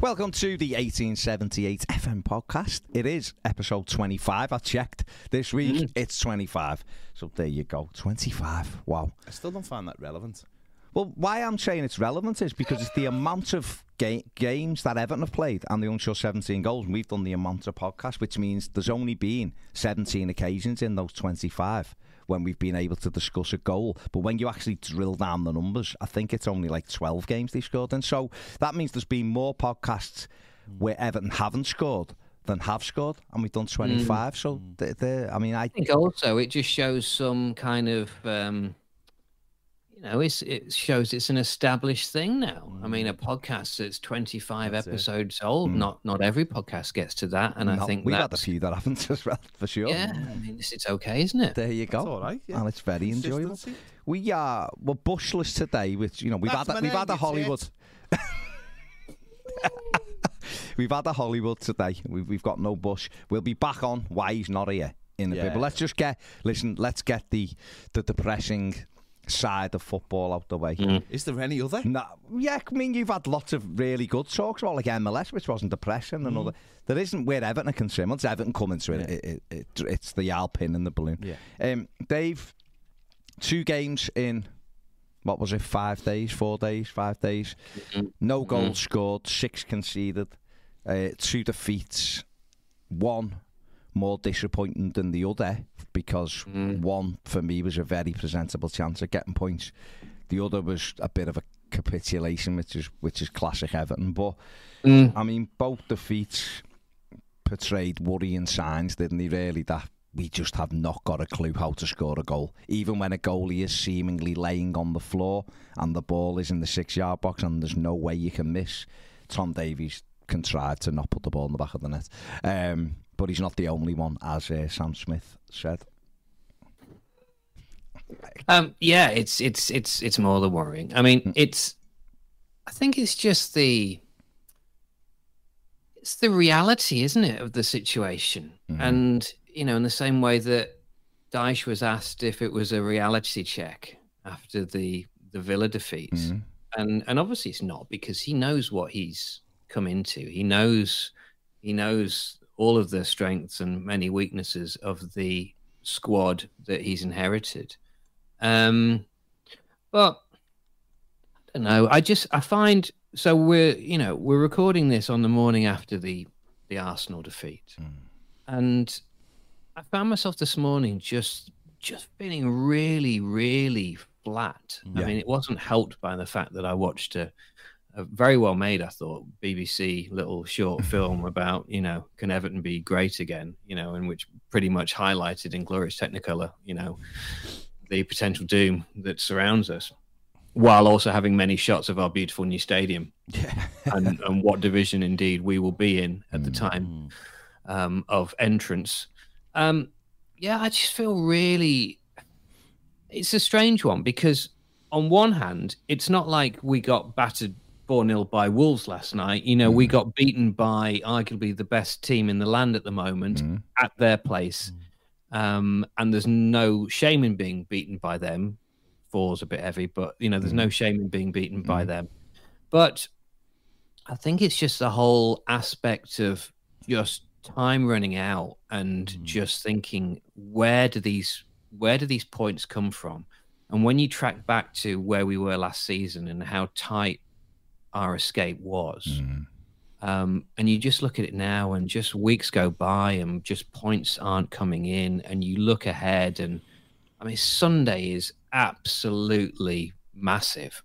Welcome to the 1878 FM podcast. It is episode 25. I checked this week. Mm. It's 25. So there you go. 25. Wow. I still don't find that relevant. Well, why I'm saying it's relevant is because it's the amount of ga- games that Everton have played and the unsure 17 goals. And we've done the amount of podcasts, which means there's only been 17 occasions in those 25 when we've been able to discuss a goal. But when you actually drill down the numbers, I think it's only like 12 games they scored in. So that means there's been more podcasts where Everton haven't scored than have scored, and we've done 25. So, they're, they're, I mean, I I think also it just shows some kind of, um, you know, it's, it shows it's an established thing now. I mean, a mm. podcast that's 25 That's it. episodes old. Mm. Not not every podcast gets to that, and I think we've had a that's, few that haven't as well, for sure. yeah. I mean, it's, it's okay, isn't it? There you go. It's all right, yeah. And it's very enjoyable. We are we're bushless today. With you know we've That's had my a, we've had a Hollywood. we've had a Hollywood today. We've we've got no bush. We'll be back on why he's not here in a bit. But let's just get listen. Let's get the the depressing side of football out the way. Is there any other? No, yeah, I mean you've had lots of really good talks about like MLS, which wasn't depressing, and other. There isn't where Everton are concerned. Once Everton come into it, it, it, it, it's the Alpin and the balloon. Yeah. Um, Dave, two games in what was it? Five days, four days, five days. No goals scored, six conceded, uh, two defeats, one more disappointing than the other because one for me was a very presentable chance of getting points. The other was a bit of a capitulation, which is which is classic Everton. But I mean, both defeats portrayed worrying signs, didn't they? Really, that we just have not got a clue how to score a goal. Even when a goalie is seemingly laying on the floor and the ball is in the six-yard box and there's no way you can miss, Tom Davies contrived to not put the ball in the back of the net. Um, but he's not the only one, as uh, Sam Smith said. Um, yeah, it's it's it's it's more than worrying. I mean, it's. I think it's just the. It's the reality, isn't it, of the situation? And you know, in the same way that Dyche was asked if it was a reality check after the the Villa defeat, and and obviously it's not because he knows what he's come into. He knows he knows all of the strengths and many weaknesses of the squad that he's inherited. Um, but I don't know. I just I find so we're you know we're recording this on the morning after the the Arsenal defeat, and I found myself this morning just just feeling really really flat. I mean, it wasn't helped by the fact that I watched a, a very well made, I thought, BBC little short film about you know can Everton be great again? You know, in which pretty much highlighted in glorious Technicolor, you know, the potential doom that surrounds us, while also having many shots of our beautiful new stadium and, and what division indeed we will be in at the time um, of entrance. Um, yeah, I just feel really. It's a strange one because, on one hand, it's not like we got battered 4 0 by Wolves last night. You know, we mm. got beaten by arguably the best team in the land at the moment mm. at their place. Mm. Um, and there's no shame in being beaten by them. Four's a bit heavy, but, you know, there's no shame in being beaten by them. But I think it's just the whole aspect of just time running out and just thinking where do these where do these points come from? And when you track back to where we were last season and how tight our escape was, um, and you just look at it now and just weeks go by and just points aren't coming in, and you look ahead and I mean Sunday is absolutely massive,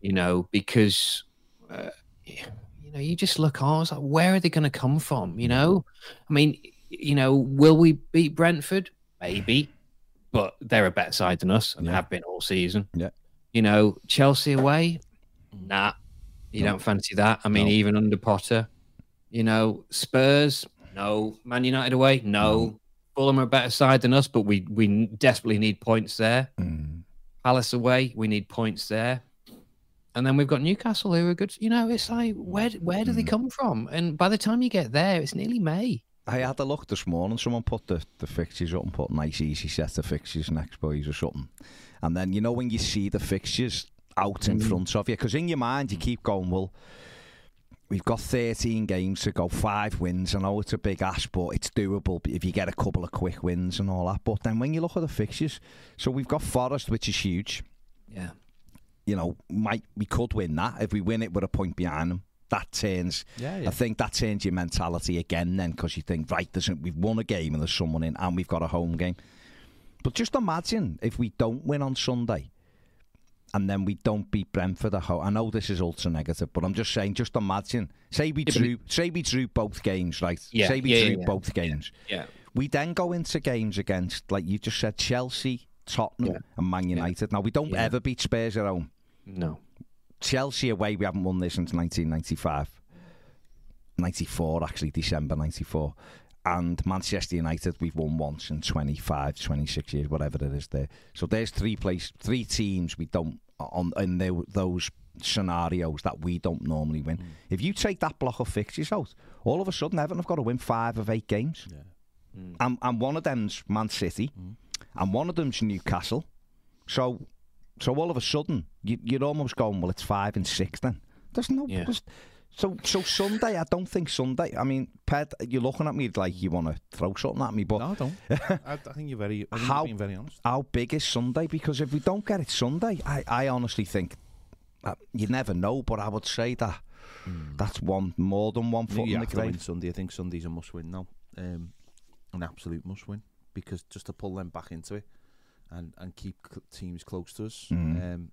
you know, because uh, you know you just look oh, I was like, where are they going to come from? You know, I mean, you know, will we beat Brentford? Maybe. but they're a better side than us and Yeah. have been all season. Yeah. You know, Chelsea away, nah, you No. don't fancy that. I mean, No. even under Potter, you know, Spurs, no. Man United away, no. No. Fulham are a better side than us, but we we desperately need points there. Mm. Palace away, we need points there. And then we've got Newcastle who are good. You know, it's like where where do they Mm. come from? And by the time you get there, it's nearly May. I had a look this morning. Someone put the, the fixtures up and put nice easy set of fixtures next boys or something. And then you know when you see the fixtures out in Mm. front of you, because in your mind you keep going, well, we've got 13 games to go, five wins. I know it's a big ask, but it's doable if you get a couple of quick wins and all that. But then when you look at the fixtures, so we've got Forest, which is huge. Yeah. You know, might we could win that if we win it with a point behind them. That turns Yeah, yeah. I think that changed your mentality again then because you think, right, there's, we've won a game and there's someone in and we've got a home game. But just imagine if we don't win on Sunday and then we don't beat Brentford at home. I know this is ultra negative, but I'm just saying, just imagine. Say we drew, say we drew both games, right? Yeah, say we yeah, drew yeah, yeah. both games. Yeah. We then go into games against, like you just said, Chelsea, Tottenham, Yeah. and Man United. Now we don't ever beat Spurs at home. No. Chelsea away, we haven't won this since 1995. 94, actually, December 94. And Manchester United, we've won once in 25, 26 years, whatever it is there. So there's three place, three teams we don't, on in tho- those scenarios that we don't normally win. Mm. If you take that block of fixtures out, all of a sudden Everton have got to win five of eight games. Yeah. Mm. And, and one of them's Man City, mm. and one of them's Newcastle. So, so all of a sudden, you, you're almost going, well, it's five and six then. There's no. Yeah. there's- so, so Sunday, I don't think Sunday. I mean, Ped, you're looking at me like you want to throw something at me, but No, I don't. I, I think you're very. I How- being very honest. how big is Sunday? Because if we don't get it Sunday, I, I honestly think uh, you never know. But I would say that that's one more than one foot you in the have to win grave. Sunday. I think Sunday's a must win now. Um, an absolute must win because just to pull them back into it and and keep teams close to us. Mhm. Um,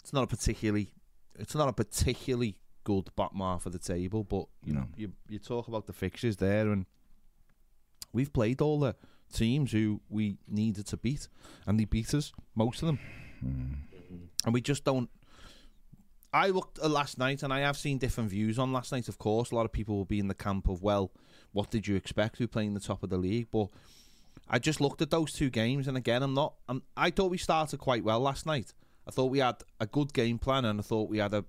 it's not a particularly it's not a particularly good bottom half of the table, but you No. Mm. you you talk about the fixtures there, and we've played all the teams who we needed to beat, and they beat us most of them, mm. and we just don't. I looked at last night, and I have seen different views on last night. Of course, a lot of people will be in the camp of, well, what did you expect? We're playing the top of the league, but I just looked at those two games, and again, I'm not. I'm, I thought we started quite well last night. I thought we had a good game plan, and I thought we had a,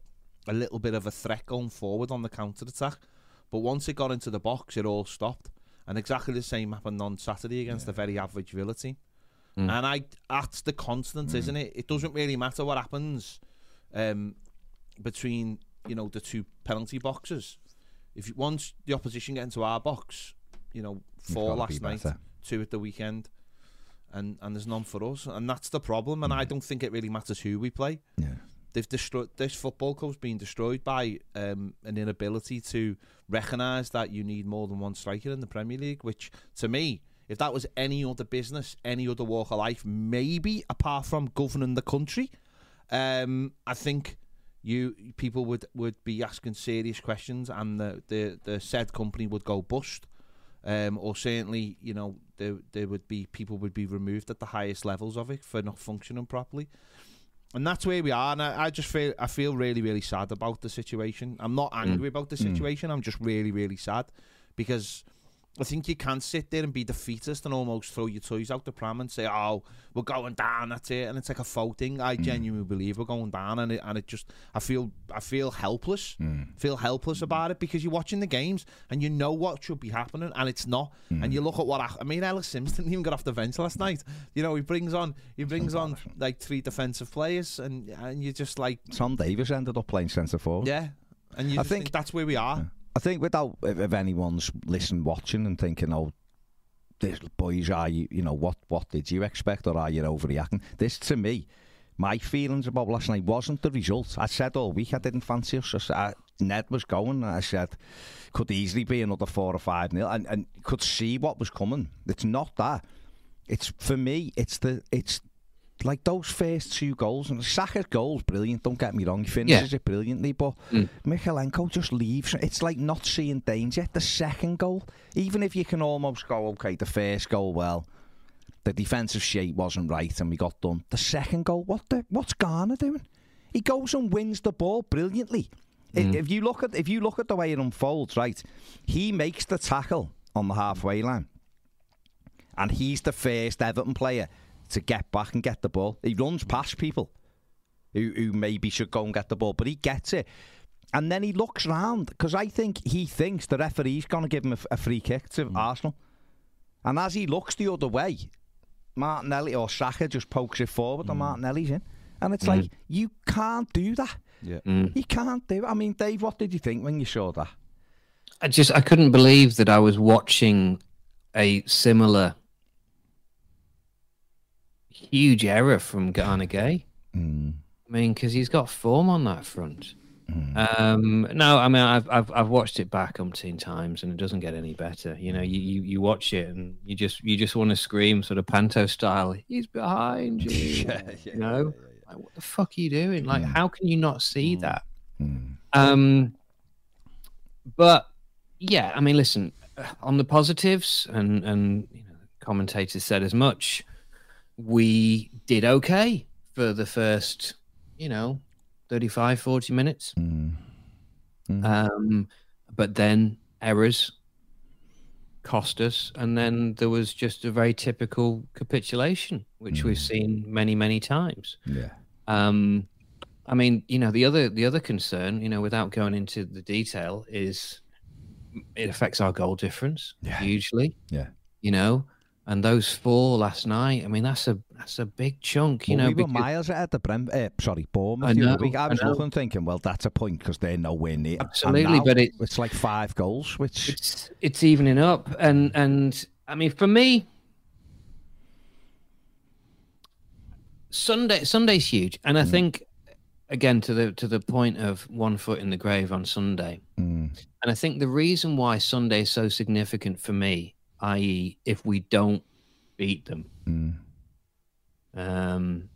a little bit of a threat going forward on the counter attack. But once it got into the box, it all stopped, and exactly the same happened on Saturday against a very average Villa team. Mm. And I, that's the constant, isn't it? It doesn't really matter what happens um, between you know the two penalty boxes. If you, once the opposition get into our box, you know four gotta be last night, two at the weekend, and and there's none for us, and that's the problem. And I don't think it really matters who we play. Yeah. They've destroyed this football club's been destroyed by um, an inability to recognise that you need more than one striker in the Premier League. Which to me, if that was any other business, any other walk of life, maybe apart from governing the country, um, I think you people would, would be asking serious questions, and the, the, the said company would go bust, um, or certainly you know there there would be people would be removed at the highest levels of it for not functioning properly. And that's where we are, and I, I just feel I feel really really sad about the situation. I'm not mm. angry about the mm. situation. I'm just really really sad because I think you can sit there and be defeatist and almost throw your toys out the pram and say, "Oh, we're going down, that's it," and it's like a faux thing. I hmm. genuinely believe we're going down, and it, and it just I feel I feel helpless, hmm. feel helpless hmm. about it because you're watching the games and you know what should be happening and it's not. And you look at what I, I mean, Ellis Simms didn't even get off the bench last night. You know, he brings on he brings on like three defensive players, and and you just like, Tom Davies ended up playing centre forward. yeah, and you I think, think- that's where we are. I think without if, anyone's listening, watching, and thinking, "Oh, this boys, are you? You know what? What did you expect, or are you overreacting?" This to me, my feelings about last night wasn't the result. I said all week I didn't fancy us. I, Ned was going. And I said could easily be another four or five nil, and and could see what was coming. It's not that. It's for me. It's the it's like those first two goals and Saka's goal's brilliant. Don't get me wrong, he finishes it brilliantly, but Mm. Mykolenko just leaves. It's like not seeing danger. The second goal, even if you can almost go, okay, the first goal, well, the defensive shape wasn't right, and we got done. The second goal, what the what's Garner doing? He goes and wins the ball brilliantly. I- If you look at if you look at the way it unfolds, right, he makes the tackle on the halfway line, and he's the first Everton player to get back and get the ball. He runs past people who, who maybe should go and get the ball, but he gets it. And then he looks round because I think he thinks the referee's going to give him a free kick to mm. Arsenal. And as he looks the other way, Martinelli or Saka just pokes it forward and mm. Martinelli's in. And it's mm. like, you can't do that. Yeah. You can't do it. I mean, Dave, what did you think when you saw that? I just I couldn't believe that I was watching a similar huge error from Garner Gay. Hmm. I mean, because he's got form on that front. Hmm. Um, no, I mean I've, I've I've watched it back umpteen times and it doesn't get any better. You know, you, you, you watch it and you just you just want to scream sort of panto style. He's behind you. you know, like, what the fuck are you doing? Like, hmm. how can you not see that? Um, but yeah, I mean, listen, uh, on the positives, and and you know, commentators said as much. We did okay for the first, you know, 35, 40 minutes. Um, but then errors cost us, and then there was just a very typical capitulation, which we've seen many, many times. Yeah. Um, I mean, you know, the other the other concern, you know, without going into the detail, is it affects our goal difference Yeah. hugely. Yeah. You know, and those four last night. I mean, that's a that's a big chunk. You well, know, we were because- miles ahead the Brem. Uh, sorry, Bournemouth. I know, week. I I was know. looking, thinking, well, that's a point because they're nowhere near. Absolutely, now but it- it's like five goals, which it's it's evening up and and i mean for me sunday sunday's huge and i think again to the to the point of one foot in the grave on sunday and i think the reason why sunday is so significant for me i.e if we don't beat them um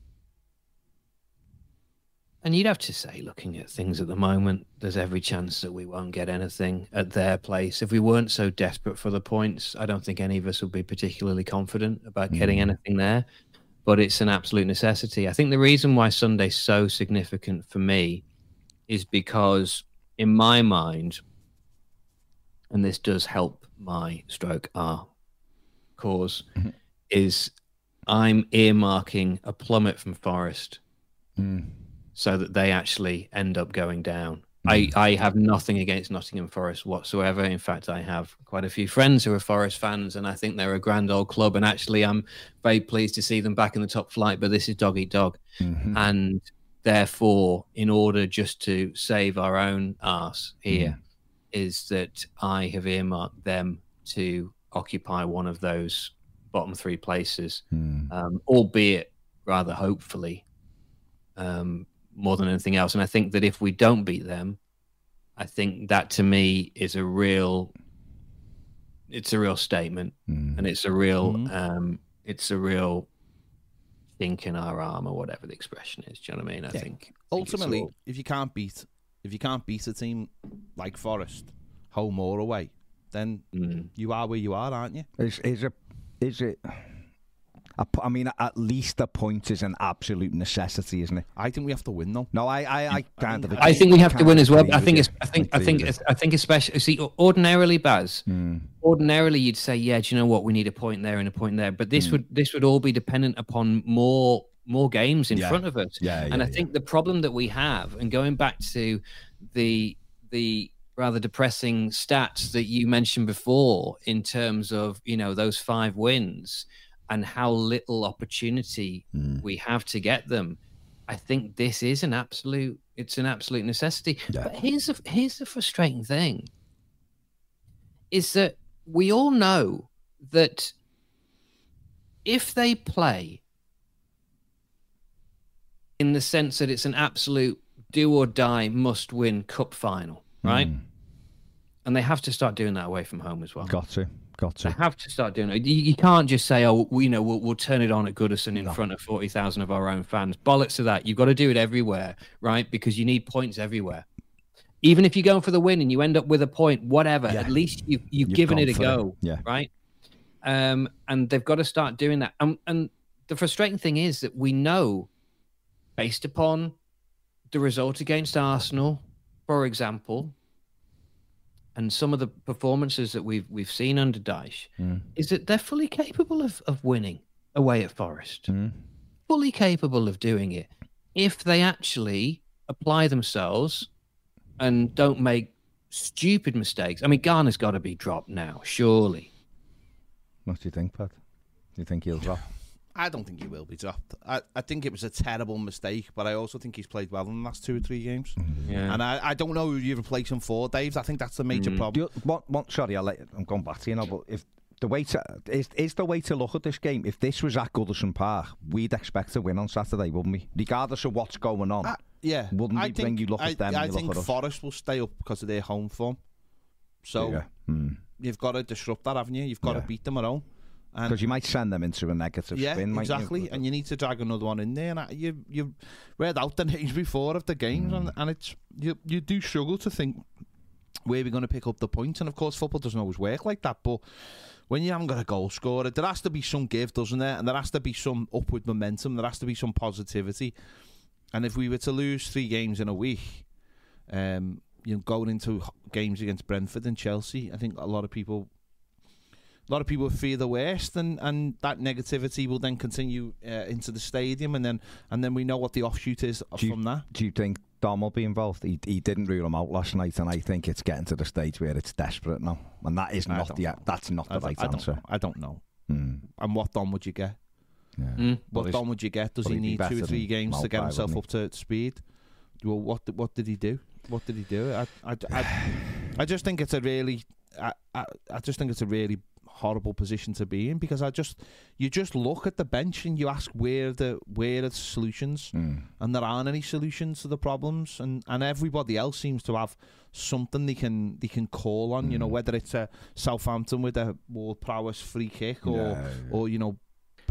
and you'd have to say, looking at things at the moment, there's every chance that we won't get anything at their place. If we weren't so desperate for the points, I don't think any of us would be particularly confident about getting anything there. But it's an absolute necessity. I think the reason why Sunday's so significant for me is because, in my mind, and this does help my stroke our cause, mm-hmm. is I'm earmarking a plummet from Forest mm. so that they actually end up going down. I, mm. I have nothing against Nottingham Forest whatsoever. In fact, I have quite a few friends who are Forest fans, and I think they're a grand old club. And actually, I'm very pleased to see them back in the top flight. But this is dog eat dog, and therefore, in order just to save our own arse here, mm. Is that I have earmarked them to occupy one of those bottom three places, um, albeit rather hopefully um, more than anything else. And I think that if we don't beat them, I think that to me is a real, it's a real statement, and it's a real, um, it's a real think in our arm or whatever the expression is. Do you know what I mean? I think I think Ultimately, all- if you can't beat if you can't beat a team like Forest, home or away, then Mm. you are where you are, aren't you? is is it is it. a I mean, at least a point is an absolute necessity, isn't it? I think we have to win though. No, I, I, I kind of. I think we have to win as well. I think it's. I think. I think. It's, I think especially. See, ordinarily, Baz. Hmm. Ordinarily, you'd say, "Yeah, do you know what? We need a point there and a point there." But this Hmm. would. This would all be dependent upon more more games in Yeah. front of us. Yeah, and yeah, I think the problem that we have, and going back to the the rather depressing stats that you mentioned before, in terms of you know those five wins and how little opportunity Hmm. we have to get them. I think this is an absolute it's an absolute necessity. Yeah. But here's the here's the frustrating thing is that we all know that if they play in the sense that it's an absolute do or die must win cup final, right? Hmm. And they have to start doing that away from home as well. Got to, got They to. have to start doing it. You, you can't just say, "Oh, we, you know, we'll, we'll turn it on at Goodison in front of forty thousand of our own fans." Bollocks to that. You've got to do it everywhere, right? Because you need points everywhere. Even if you're going for the win and you end up with a point, whatever. Yeah. At least you've you've, You've given it a for it. go, Yeah. right? um, and they've got to start doing that. And, and the frustrating thing is that we know, based upon the result against Arsenal, for example, and some of the performances that we've we've seen under Dyche, Mm. is that they're fully capable of, of winning away at Forest. Mm. Fully capable of doing it if they actually apply themselves and don't make stupid mistakes. I mean, Garner's got to be dropped now, surely. What do you think, Pat? Do you think he'll drop? I don't think he will be dropped. I, I think it was a terrible mistake, but I also think he's played well in the last two or three games. Yeah. And I, I don't know who you replace him for, Dave. I think that's the major Mm. problem. Do you, what, what, sorry, I'll let, I'm going back to you now, but if the way to is, is the way to look at this game, if this was at Goodison Park, we'd expect to win on Saturday, wouldn't we? Regardless of what's going on. Uh, yeah. Wouldn't I it think, when you look I, at them I and you think look at us? Forest will stay up because of their home form. So yeah. Hmm. you've got to disrupt that, haven't you? You've got Yeah. to beat them at home. Because you might send them into a negative yeah, spin, mightn't you? exactly. And you need to drag another one in there. And you you read out the names before of the games, Mm. and, and it's you you do struggle to think where we're going to pick up the points. And of course, football doesn't always work like that. But when you haven't got a goal scorer, there has to be some give, doesn't there? And there has to be some upward momentum. There has to be some positivity. And if we were to lose three games in a week, um, you know, going into games against Brentford and Chelsea, I think a lot of people. A lot of people fear the worst, and, and that negativity will then continue uh, into the stadium, and then and then we know what the offshoot is Do you- from that. Do you think Dom will be involved? He, he didn't rule him out last night, and I think it's getting to the stage where it's desperate now, and that is not the know. that's not the don't- right I don't answer. I don't know. Hmm. And what Don would you get? Yeah. Mm. What Well, he's- Don would you get? Does he he'd be need two or three than games to get himself up to speed? Well, what did- what did he do? What did he do? I I, I, I just think it's a really I, I, I just think it's a really horrible position to be in because I just you just look at the bench and you ask where the where are the solutions Hmm. and there aren't any solutions to the problems and, and everybody else seems to have something they can they can call on you know Mm. whether it's a Southampton with a Ward-Prowse free kick or Yeah, yeah. or you know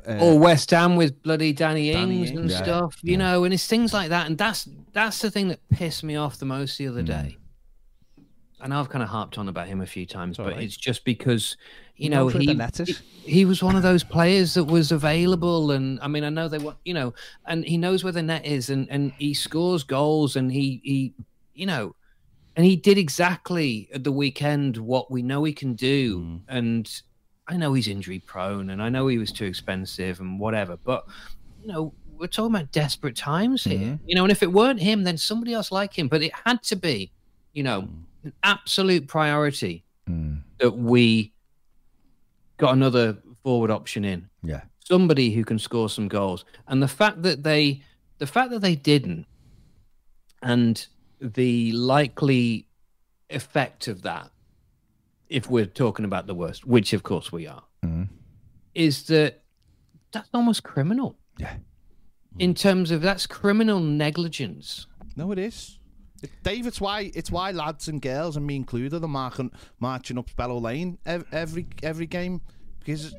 uh, or West Ham with bloody Danny, Danny Ings Ings. and Yeah, stuff, you yeah. know, and it's things like that, and that's that's the thing that pissed me off the most the other Mm. day. I know I've kind of harped on about him a few times, It's but right. it's just because you know he, the net is. he he was one of those players that was available, and I mean I know they want you know, and he knows where the net is, and and he scores goals, and he he you know, and he did exactly at the weekend what we know he can do, Mm. and I know he's injury prone, and I know he was too expensive and whatever, but you know. We're talking about desperate times here, Mhm. you know. And if it weren't him, then somebody else like him. But it had to be, you know, Mm. An absolute priority Hmm. that we got another forward option in Yeah. somebody who can score some goals and the fact that they the fact that they didn't and the likely effect of that if we're talking about the worst which of course we are Hmm. is that that's almost criminal Yeah. in terms of that's criminal negligence No, it is. Dave, it's why it's why lads and girls, and me included, are marching marching up Spellow Lane every every game because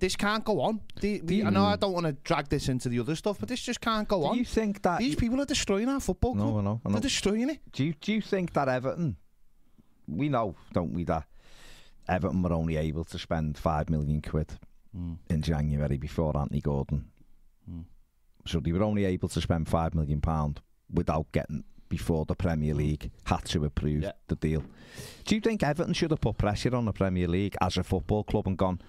this can't go on. The, we, I know I don't want to drag this into the other stuff, but this just can't go Do on. you think that? These people are destroying our football club. no, I know. I know. They're destroying it. Do you, do you think that Everton, we know, don't we, that Everton were only able to spend five million quid in January before Anthony Gordon? Mm. So they were only able to spend five million pound without getting before the Premier mm. League had to approve Yeah. the deal. Do you think Everton should have put pressure on the Premier League as a football club and gone?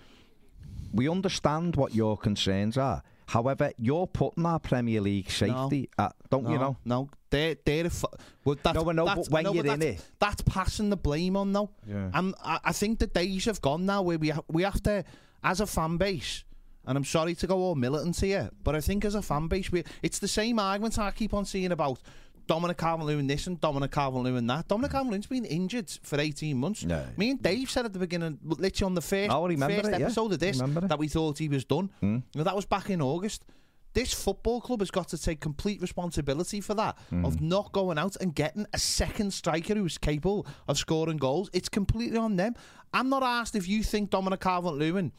We understand what your concerns are. However, you're putting our Premier League safety at, don't no, you know? No, they're they're. Well, that's, No, know, that's, but when know, you're in that's, it- that's passing the blame on though. Yeah. And I, I think the days have gone now where we ha- we have to, as a fan base, and I'm sorry to go all militant here, but I think as a fan base, we it's the same arguments I keep on seeing about Dominic Calvert-Lewin this and Dominic Calvert-Lewin that. Dominic Calvert-Lewin's been injured for 18 months. Yeah. Me and Dave said at the beginning, literally on the first, Oh, first it, yeah. episode of this, that we thought he was done. Hmm. You know, that was back in August. This football club has got to take complete responsibility for that, Hmm. of not going out and getting a second striker who's capable of scoring goals. It's completely on them. I'm not asked if you think Dominic Calvert Lewin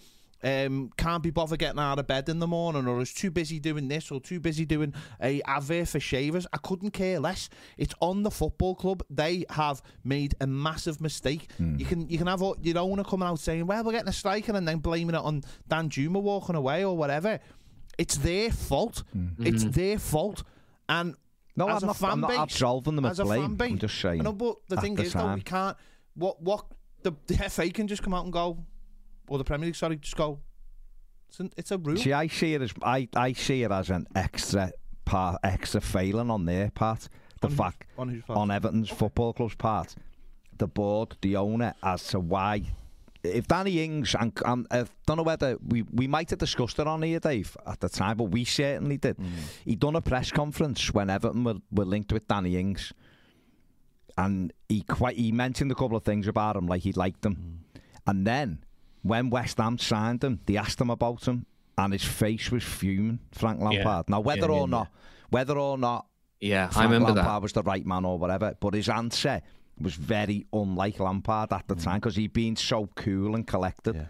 um, can't be bothered getting out of bed in the morning, or is too busy doing this, or too busy doing a advert for shavers. I couldn't care less. It's on the football club. They have made a massive mistake. Hmm. You can you can have all- your owner coming out saying, "Well, we're getting a striker," and then blaming it on Danjuma walking away or whatever. It's their fault. Hmm. It's hmm. their fault. And No, as I'm a not, fan I'm not base, absolving them of as a blame. fan base, I'm just saying. I know, but the thing the is, though, we can't. What what the, the FA can just come out and go, or the Premier League, sorry, just go. It's, an, it's a rule. See, I see it as I, I see it as an extra part, extra failing on their part. The On whose- fact on whose part? on Everton's football club's part, the board, the owner, as to why. If Danny Ings and, and I don't know whether we, we might have discussed it on here, Dave, at the time, but we certainly did. Mm. He done a press conference when Everton were, were linked with Danny Ings, and he quite he mentioned a couple of things about him, like he liked them, Mm. and then when West Ham signed him, they asked him about him, and his face was fuming. Frank Lampard. Now, whether Yeah, yeah, or not, whether or not Yeah, I Frank remember Lampard that. was the right man or whatever, but his answer was very unlike Lampard at the time because he'd been so cool and collected, Mm. Yeah.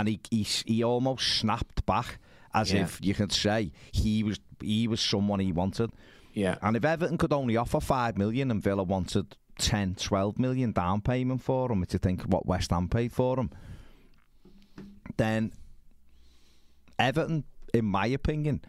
and he, he he almost snapped back as Yeah. if you could say he was he was someone he wanted. Yeah. And if Everton could only offer five million and Villa wanted 10, 12 million down payment for him, which you think what West Ham paid for him, then Everton, in my opinion,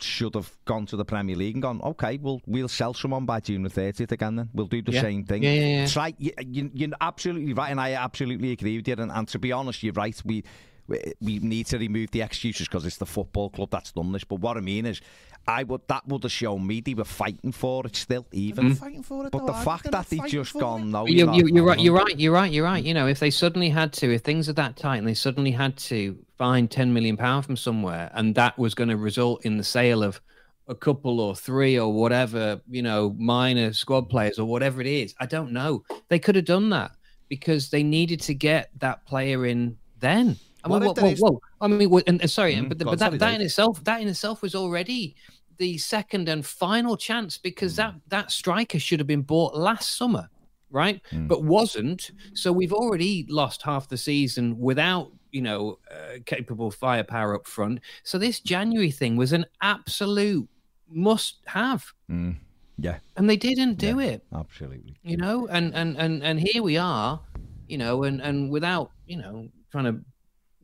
should have gone to the Premier League and gone, okay, we'll we'll sell someone by June the 30th again then. We'll do the Yeah. same thing. Yeah, yeah, yeah. Try, you, you, you're absolutely right, and I absolutely agree with you. And, and to be honest, you're right. We we, we need to remove the excuses because it's the football club that's done this. But what I mean is, I would that would have shown me they were fighting for it still, even. They're fighting for it, But the fact that They're they fighting just gone, it. no, You, not, you, you're right. You're right. You're right. You're right. You know, if they suddenly had to, if things are that tight, and they suddenly had to find ten million pound from somewhere, and that was going to result in the sale of a couple or three or whatever, you know, minor squad players or whatever it is, I don't know. They could have done that because they needed to get that player in then. I mean, whoa, whoa, whoa. I mean, and, and sorry, Mhm. but, Go but that, that in itself, that in itself was already the second and final chance because that that striker should have been bought last summer, right? But wasn't. So we've already lost half the season without you know uh, capable firepower up front. So this January thing was an absolute must have, Mm, yeah, and they didn't do it absolutely. you know and and and and here we are you know and and without you know trying to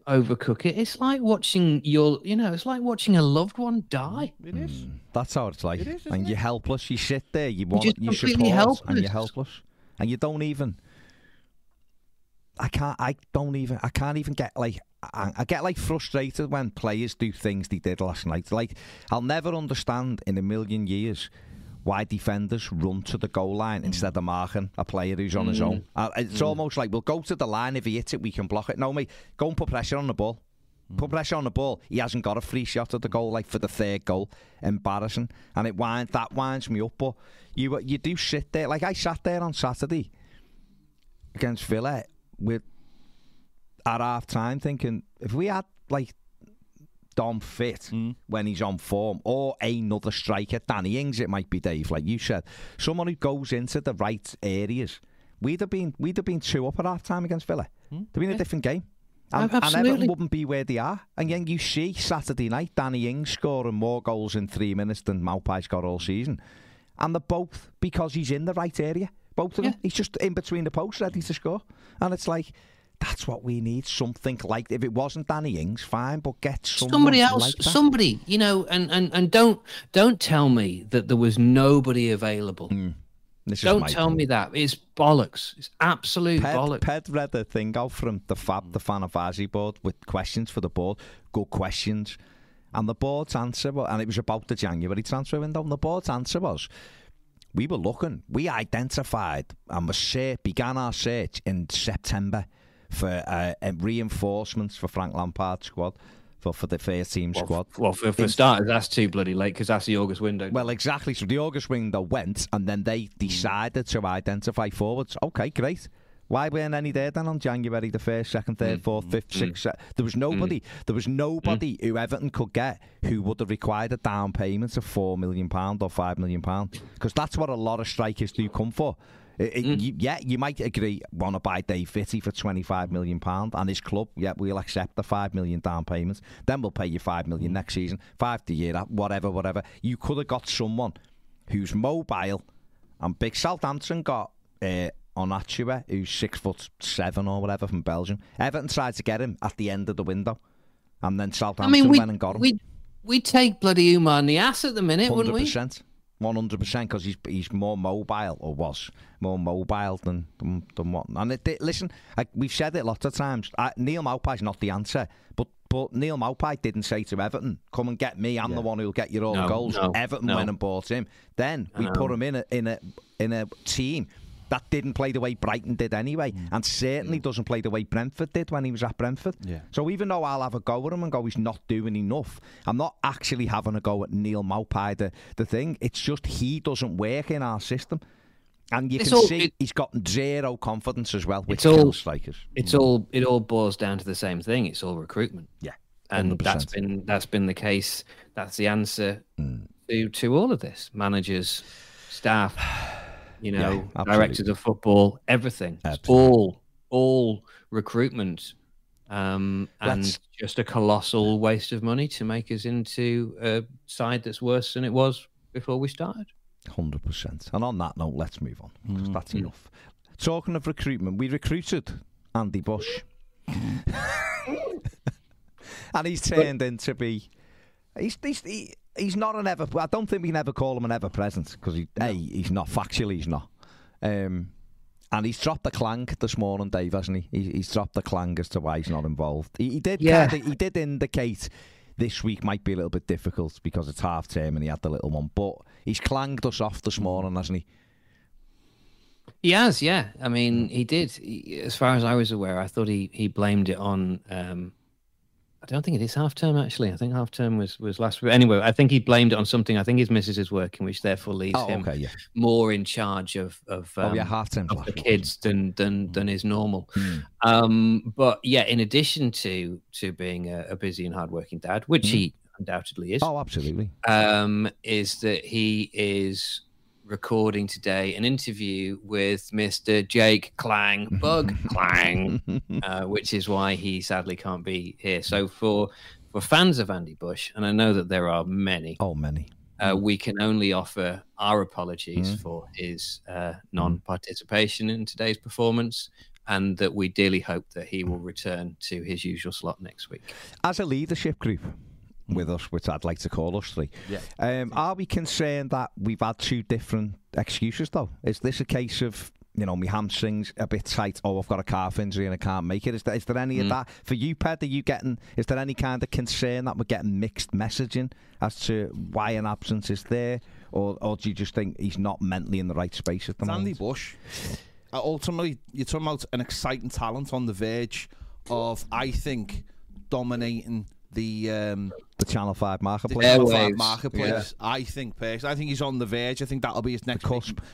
overcook it it's like watching your you know it's like watching a loved one die It is. Mm, That's how it's like. It is, isn't and it? you're helpless. You sit there, you want, just you completely support, and you're helpless. helpless, and you don't even. I can't. I don't even. I can't even get like. I, I get like frustrated when players do things they did last night. Like I'll never understand in a million years why defenders run to the goal line instead of marking a player who's on his own. Uh, it's almost like we'll go to the line if he hits it, we can block it. No, mate, go and put pressure on the ball. Put pressure on the ball. He hasn't got a free shot at the goal, like for the third goal. Embarrassing, and it winds that winds me up. But you you do sit there like I sat there on Saturday against Villa with at half time thinking if we had like Dom fit mm. when he's on form or another striker, Danny Ings, it might be Dave, like you said, someone who goes into the right areas. We'd have been we'd have been two up at half time against Villa. Hmm. It'd been a different game. And, and Everton wouldn't be where they are. And then you see Saturday night Danny Ings scoring more goals in three minutes than Maupay's got all season. And they're both because he's in the right area. Both of them. He's just in between the posts ready to score. And it's like that's what we need. Something like if it wasn't Danny Ings, fine, but get somebody else like somebody you know and and and don't don't tell me that there was nobody available. Hmm. This don't tell thing. me that. It's bollocks. It's absolute Ped, bollocks. Ped read a thing out from the Fab, the fan advisory board with questions for the board, good questions. And the board's answer, and it was about the January transfer window, and the board's answer was, we were looking, we identified and was ser- began our search in September for uh, reinforcements for Frank Lampard's squad, for, for the first team squad. well for, for starters that's too bloody late because that's the august window Well, exactly. So the August window went, and then they hmm. decided to identify forwards. Okay, great. Why weren't any there then on January the first, second, third, hmm, fourth, hmm, fifth, sixth? There was nobody. There was nobody who Everton could get who would have required a down payment of four million pound or five million pound because that's what a lot of strikers do come for. It- it- you- yeah, you might agree, want to buy Dave Fitty for £25 million and his club, yeah, we'll accept the £5 million down payments. Then we'll pay you £5 million next season, five the year, whatever, whatever. You could have got someone who's mobile and big. Southampton got uh, Onuachu, who's six foot seven or whatever from Belgium. Everton tried to get him at the end of the window. And then I Southampton mean, we went and got him. we we take bloody Umar in the ass at the minute, wouldn't Hundred we? percent, one hundred percent, because he's he's more mobile or was more mobile than than, than what. And it, it- listen, I, we've said it lots of times. I, Neal Maupay's not the answer, but but Neal Maupay didn't say to Everton, "Come and get me. I'm the one who'll get you all the goals." no, Everton no. went and bought him. Then we put him in a in a in a team. That didn't play the way Brighton did anyway, and certainly doesn't play the way Brentford did when he was at Brentford. Yeah. So even though I'll have a go at him and go, he's not doing enough, I'm not actually having a go at Neal Maupay. The, the thing, it's just he doesn't work in our system. And you It's can all- see it- he's got zero confidence as well, which It's all- strikers. It's all it all boils down to the same thing. It's all recruitment. Yeah, and that's 100%. been that's been the case. That's the answer Mm. to to all of this. Managers, staff, you know, absolutely. directors of football, everything. All all recruitment, um, and Let's- just a colossal waste of money to make us into a side that's worse than it was before we started. 100%. And on that note, let's move on, 'cause that's Mm. enough. Talking of recruitment, we recruited Andy Bush. and he's turned into be. He's, he's, he, he's not an ever. I don't think we can ever call him an ever present because he, A, he's not. Factually, he's not. Um, and he's dropped the clang this morning, Dave, hasn't he? he he's dropped the clang as to why he's not involved. He, he did. Yeah. Kinda, he did indicate this week might be a little bit difficult because it's half term and he had the little one. But he's clanged us off this morning, hasn't he? He has, yeah. I mean, he did. He, as far as I was aware, I thought he, he blamed it on. Um, I don't think it is half term actually. I think half term was was last week. Anyway, I think he blamed it on something. I think his missus is working, which therefore leaves Oh, him okay, yeah. more in charge of of, um, oh, yeah, half term. of the kids than than than is normal. Hmm. Um, but yeah, in addition to to being a, a busy and hardworking dad, which he undoubtedly is, Oh, absolutely. um, is that he is recording today an interview with Mr. Jake Clang, Bug Clang, uh, which is why he sadly can't be here. So for for fans of Andy Bush, and I know that there are many, Oh, many. uh, we can only offer our apologies Mm. for his uh, non-participation in today's performance. And that we dearly hope that he will return to his usual slot next week. As a leadership group with us, which I'd like to call us three, Yeah. um, are we concerned that we've had two different excuses, though? Is this a case of, you know, my hamstrings a bit tight, oh, I've got a calf injury and I can't make it? Is there, is there any of that? For you, Ped, are you getting, is there any kind of concern that we're getting mixed messaging as to why an absence is there? Or, or do you just think he's not mentally in the right space at the It's Andy? Bush. Uh, ultimately, you're talking about an exciting talent on the verge of, I think, dominating the um, The Channel 5 marketplace? Airwaves, Channel 5 yeah. marketplace. I think, personally, I think he's on the verge. I think that'll be his next cusp. Big,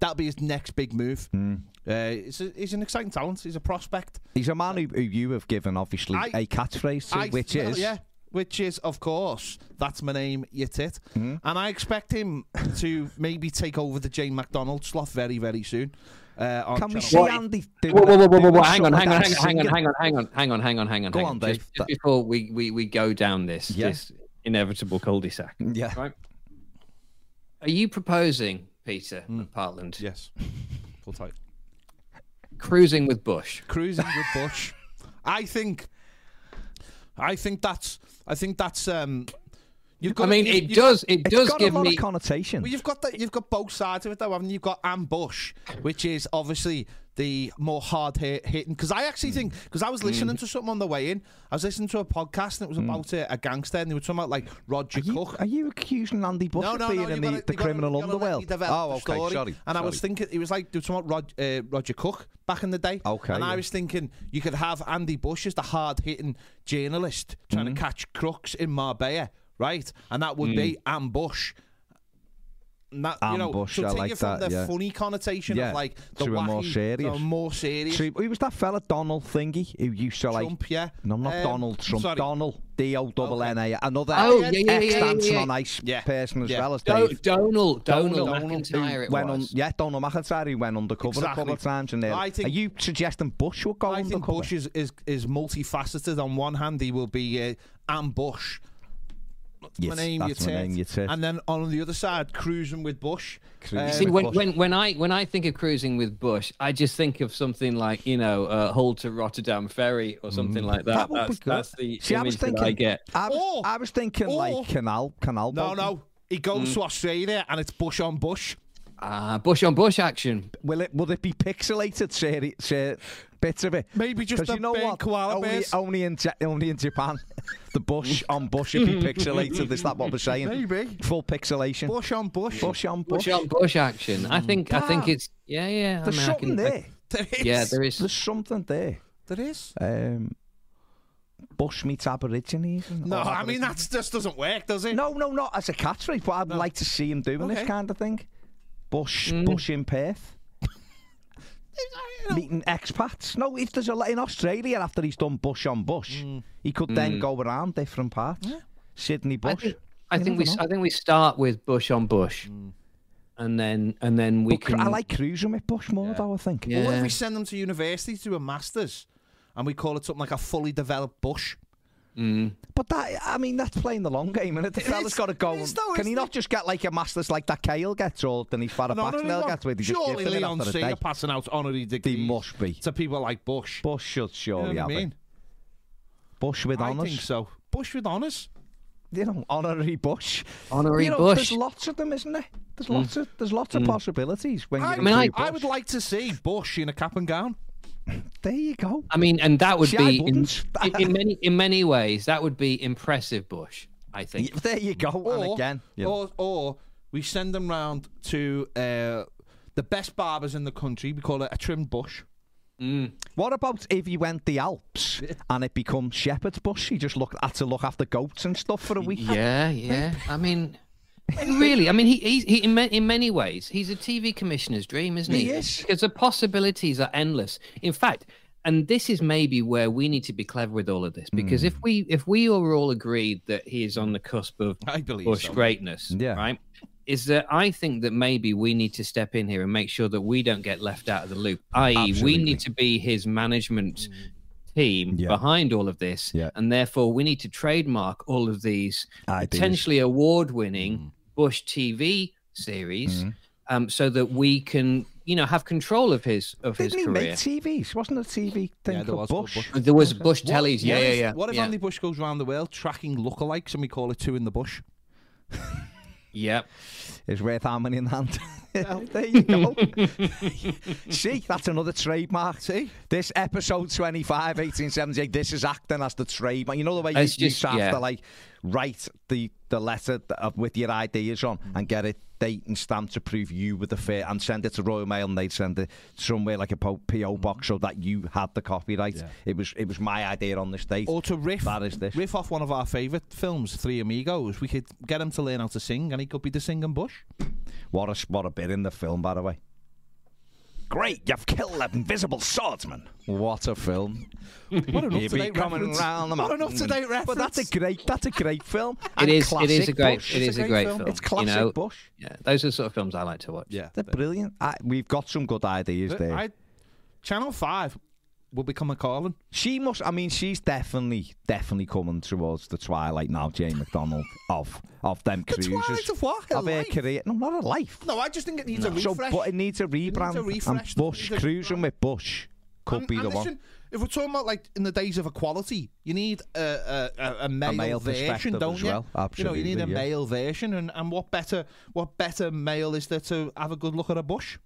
that'll be his next big move. Hmm. Uh, he's, a, he's an exciting talent. He's a prospect. He's a man who, who you have given, obviously, I- a catchphrase to, I- which is. yeah, which is of course that's my name, you tit, Hmm. and I expect him to maybe take over the Jane McDonald slot very very soon. Uh, on Can we see Five. Andy doing Whoa, whoa, whoa, whoa, whoa, whoa, Hang on, hang on, hang on, hang on, hang on, hang on, hang on, hang on, hang on. Go on, Just, Dave. just That- before we, we, we go down this, Yeah. this inevitable cul-de-sac. Yeah. right? Are you proposing, Peter of Partland, Yes, full tight. cruising with Bush? Cruising with Bush. I think. I think that's. I think that's. Um, you've got. I mean, you- it you've- does, it It's does got give a lot me. of connotation. Well, you've got that. You've got both sides of it, though, haven't you? You've got Am Bush, which is obviously the more hard hit, hitting. Because I actually hmm. think, because I was listening to something on the way in, I was listening to a podcast and it was hmm. about a, a gangster, and they were talking about like Roger Are you, Cook. are you accusing Andy Bush No, of no, being no. in the, gotta, the you criminal gotta underworld? Oh, the okay, sorry. And I was thinking, it was like they were talking about Rod, uh, Roger Cook back in the day. Okay, And I was thinking you could have Andy Bush as the hard hitting journalist trying to hmm. catch crooks in Marbella, right? And that would be Am Bush. That, you know, Ambush, so I take like it from that, the yeah. funny connotation Yeah, of like the to a wacky, more serious. the more serious. See, who was that fella Donald Thingy who used to like? Trump, yeah. No, not Um, Donald Trump. sorry. Donald D O double N A. Another Oh, yeah, yeah, yeah, ex yeah, dancing yeah. on ice Yeah. person as Yeah. well as Do- Dave. Donald, Donald, Donald, McIntyre. who It went on, yeah, Donald McIntyre who went undercover a couple of times. And I think- are you suggesting Bush would go I think? Bush is, is, is multifaceted. On one hand, he will be uh, ambush. Yes, my name, that's you my tit. name, you tit. And then on the other side, cruising with Bush. Cruising Um, See, with when, Bush. when when I when I think of cruising with Bush, I just think of something like you know uh, Hull to Rotterdam ferry or something like that. That that's, that's the See, I image was thinking. that I get. I was, Or- I was thinking or- like canal, canal. no, boat. no. He goes to Australia and it's Bush on Bush. Ah, Bush on Bush action. Will it? Will it be pixelated? Seri- ser- bits of it. Maybe just 'Cause the you know what? koala only, bears. only in Ja- only in Japan, the bush on bush would be pixelated. Is that what we're saying? Maybe. Full pixelation. Bush on Bush. Bush on bush. Bush on Bush action. I think I think Ah. it's yeah yeah. I There's mean, I something can- I- there. There is. yeah, there is. There's something there. There is. Um, bush meets Aborigines. No, or I mean, that just doesn't work, does it? No, no, not as a catchphrase, but I'd No. like to see him doing this kind of thing. Bush, Mm. bush in Perth. You know, meeting expats. No, if there's a lot in Australia after he's done bush on bush, he could then Mm. go around different parts. Yeah. Sydney I Bush. think, I think we know. I think we start with Bush on Bush, and then and then we But cru- can. I like cruising with Bush more, Yeah. though. I think. Yeah. What if we send them to university to do a master's and we call it something like a fully developed Bush? Mm. But that, I mean, that's playing the long game, and the It fella's is- got to go. it is and- though, can he isn't it? just get like a masters like that Kale gets, or Denise Farah gets, where they just Surely give it Leon after a C are passing out honorary They degrees must be. to people like Bush. Bush should You know surely what I have mean? it. Bush with I honours. think so. Bush with honours. You know, honorary Bush. Honorary you know, Bush. There's lots of them, isn't there? There's lots of there's lots of possibilities when I, you mean, I- include I would like to see Bush in a cap and gown. There you go. I mean, and that would See, be in, in, in many in many ways that would be impressive. Bush, I think. There you go. and again, you know, or, or we send them round to uh, the best barbers in the country. We call it a trimmed bush. Mm. what about if you went the Alps and it becomes shepherd's bush? You just look had to look after goats and stuff for a week. Yeah, yeah. I mean, really, I mean, he, he's he, in, ma- in many ways, he's a TV commissioner's dream, isn't he? He is. Because the possibilities are endless. In fact, and this is maybe where we need to be clever with all of this, because if we if we are all agreed that he is on the cusp of I believe Bush so. greatness, Yeah. right? Is that I think that maybe we need to step in here and make sure that we don't get left out of the loop. I.e., we need to be his management team Yeah. behind all of this, Yeah. and therefore we need to trademark all of these Ideas. potentially award-winning Mm. Bush TV series, Mm-hmm. um, so that we can, you know, have control of his of Didn't he his make. TVs? Wasn't a TV thing Yeah, there was Bush? Bush. There was Bush What- tellies, yeah, yeah, yeah. What if yeah. Andy Bush goes around the world tracking lookalikes and we call it two in the bush? Yep. Is worth how many in hand? there you go. See, that's another trademark. See? This episode 25, 1878, this is acting as the trademark. You know the way you, It's you just- have yeah. to like write the, the letter of, with your ideas on and get it date and stamp to prove you were the fit and send it to Royal Mail and they'd send it somewhere like a po- box mm. so that you had the copyright. Yeah. It was it was my idea on this date. Or to riff, That is this. riff off one of our favourite films, Three Amigos. We could get him to learn how to sing and he could be the singing bush. What a what a bit in the film, by the way. Great, you've killed an invisible swordsman. What a film! What an be up-to-date coming reference. round the What an up-to-date reference! But that's a great that's a great film. It And is. It is a great. Bush. It's a a great great film. film. It's classic You know, Bush. yeah, those are the sort of films I like to watch. Yeah. They're brilliant. I, we've got some good ideas there. I, Channel 5 will become a calling. she must. I mean, she's definitely definitely coming towards the twilight now. Jane McDonald of of them The twilight of what? Her of her career. No, not a life. No, I just think it needs a refresh. So, but it needs a needs a rebrand. and refresh. Bush It needs a cruising with Bush could and, be and the listen, one. if we're talking about like in the days of equality, you need a, a, a, a male, male version, don't as you? well. You know, you need a yeah. male version, and, and what better what better male is there to have a good look at a bush?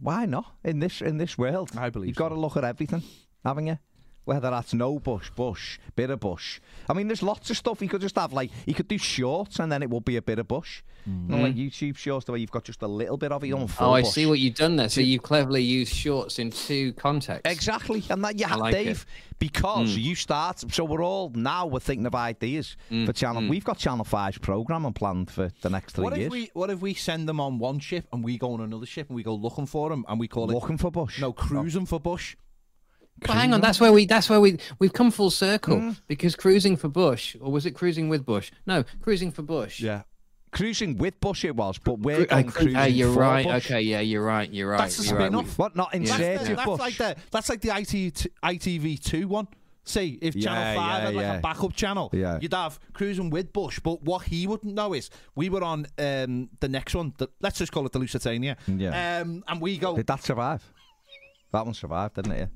Why not in this in this world? I believe you've got to look at everything, haven't you? Whether that's no bush, bush, bit of bush. I mean, there's lots of stuff. He could just have like he could do shorts and then it would be a bit of bush. You know, like mm. YouTube shorts, the way you've got just a little bit of it on Mm. Oh, I bush. see what you've done there. So you cleverly used shorts in two contexts. Exactly, and that you have like it. Dave because mm. you start. So we're all now we're thinking of ideas mm, for channel. We've got Channel 5's programming planned for the next three What if years. we what if we send them on one ship and we go on another ship and we go looking for them and we call it Looking for bush. no cruising for bush? But hang on, that's where we that's where we we've come full circle Mm. because cruising for Bush, or was it cruising with Bush? No, cruising for Bush. Yeah, cruising with bush it was, but we're Cru- uh, going cruising uh, you're for right. bush. Okay, yeah, you're right. You're right. That's a you're right. spin-off. What not that's, inserted the, that's bush? like the that's like the IT, ITV two one. See, if Yeah, Channel Five yeah, had like yeah. a backup channel, Yeah. you'd have cruising with Bush. But what he wouldn't know is we were on um, the next one. The, let's just call it the Lusitania. Yeah. Um, and we go Did that survive? That one survived, didn't it?